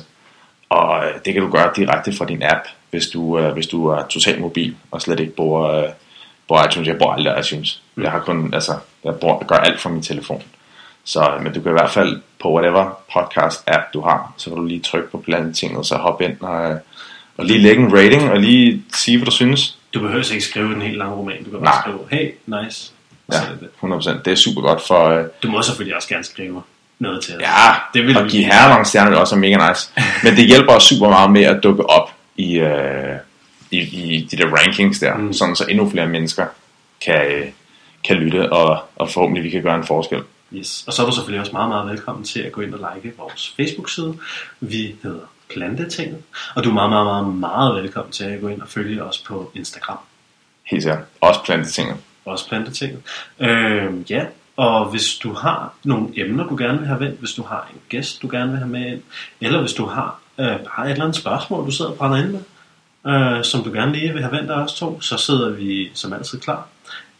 [SPEAKER 1] Og øh, det kan du gøre direkte fra din app, hvis du, øh, hvis du er totalt mobil og slet ikke bruger, øh, bruger iTunes. Jeg bruger aldrig iTunes. Jeg har kun, altså, jeg, bruger, gør alt fra min telefon. Så, øh, men du kan i hvert fald på whatever podcast app du har, så kan du lige trykke på blandt tinget, så hop ind og, øh, og lige lægge en rating og lige sige, hvad du synes.
[SPEAKER 2] Du behøver ikke skrive en helt lang roman. Du kan bare
[SPEAKER 1] Nej.
[SPEAKER 2] skrive, hey, nice.
[SPEAKER 1] Ja,
[SPEAKER 2] så er det det.
[SPEAKER 1] 100%. Det er super godt for, øh,
[SPEAKER 2] Du må selvfølgelig også gerne skrive noget til os.
[SPEAKER 1] ja,
[SPEAKER 2] det vil
[SPEAKER 1] og give herre mange stjerner det også er mega nice. Men det hjælper os super meget med at dukke op i, øh, i, i de der rankings der, mm. sådan så endnu flere mennesker kan, øh, kan lytte, og, og forhåbentlig vi kan gøre en forskel.
[SPEAKER 2] Yes. Og så er du selvfølgelig også meget, meget velkommen til at gå ind og like vores Facebook-side. Vi hedder Plantetinget. Og du er meget, meget, meget, meget velkommen til at gå ind og følge os på Instagram.
[SPEAKER 1] Helt sikkert. Også plantetinget.
[SPEAKER 2] Også Plantetinget. Øh, ja, og hvis du har nogle emner, du gerne vil have vendt, hvis du har en gæst, du gerne vil have med ind, eller hvis du har øh, bare et eller andet spørgsmål, du sidder og brænder ind med, øh, som du gerne lige vil have vendt af os to, så sidder vi som altid klar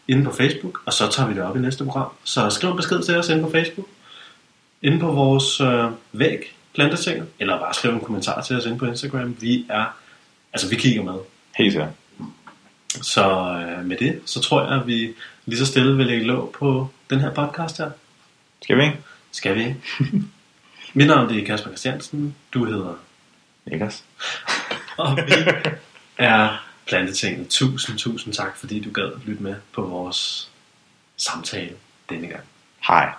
[SPEAKER 2] inde på Facebook, og så tager vi det op i næste program. Så skriv en besked til os inde på Facebook, inde på vores øh, væg, plantetinget, eller bare skriv en kommentar til os inde på Instagram. Vi er, altså vi kigger med.
[SPEAKER 1] Helt sikkert.
[SPEAKER 2] Så øh, med det, så tror jeg, at vi lige så stille vil lægge låg på den her podcast her.
[SPEAKER 1] Skal vi ikke?
[SPEAKER 2] Skal vi ikke? (laughs) Mit navn det er Kasper Christiansen. Du hedder...
[SPEAKER 1] Niklas. (laughs)
[SPEAKER 2] Og vi er Plantetinget. Tusind, tusind tak, fordi du gad at lytte med på vores samtale denne gang.
[SPEAKER 1] Hej.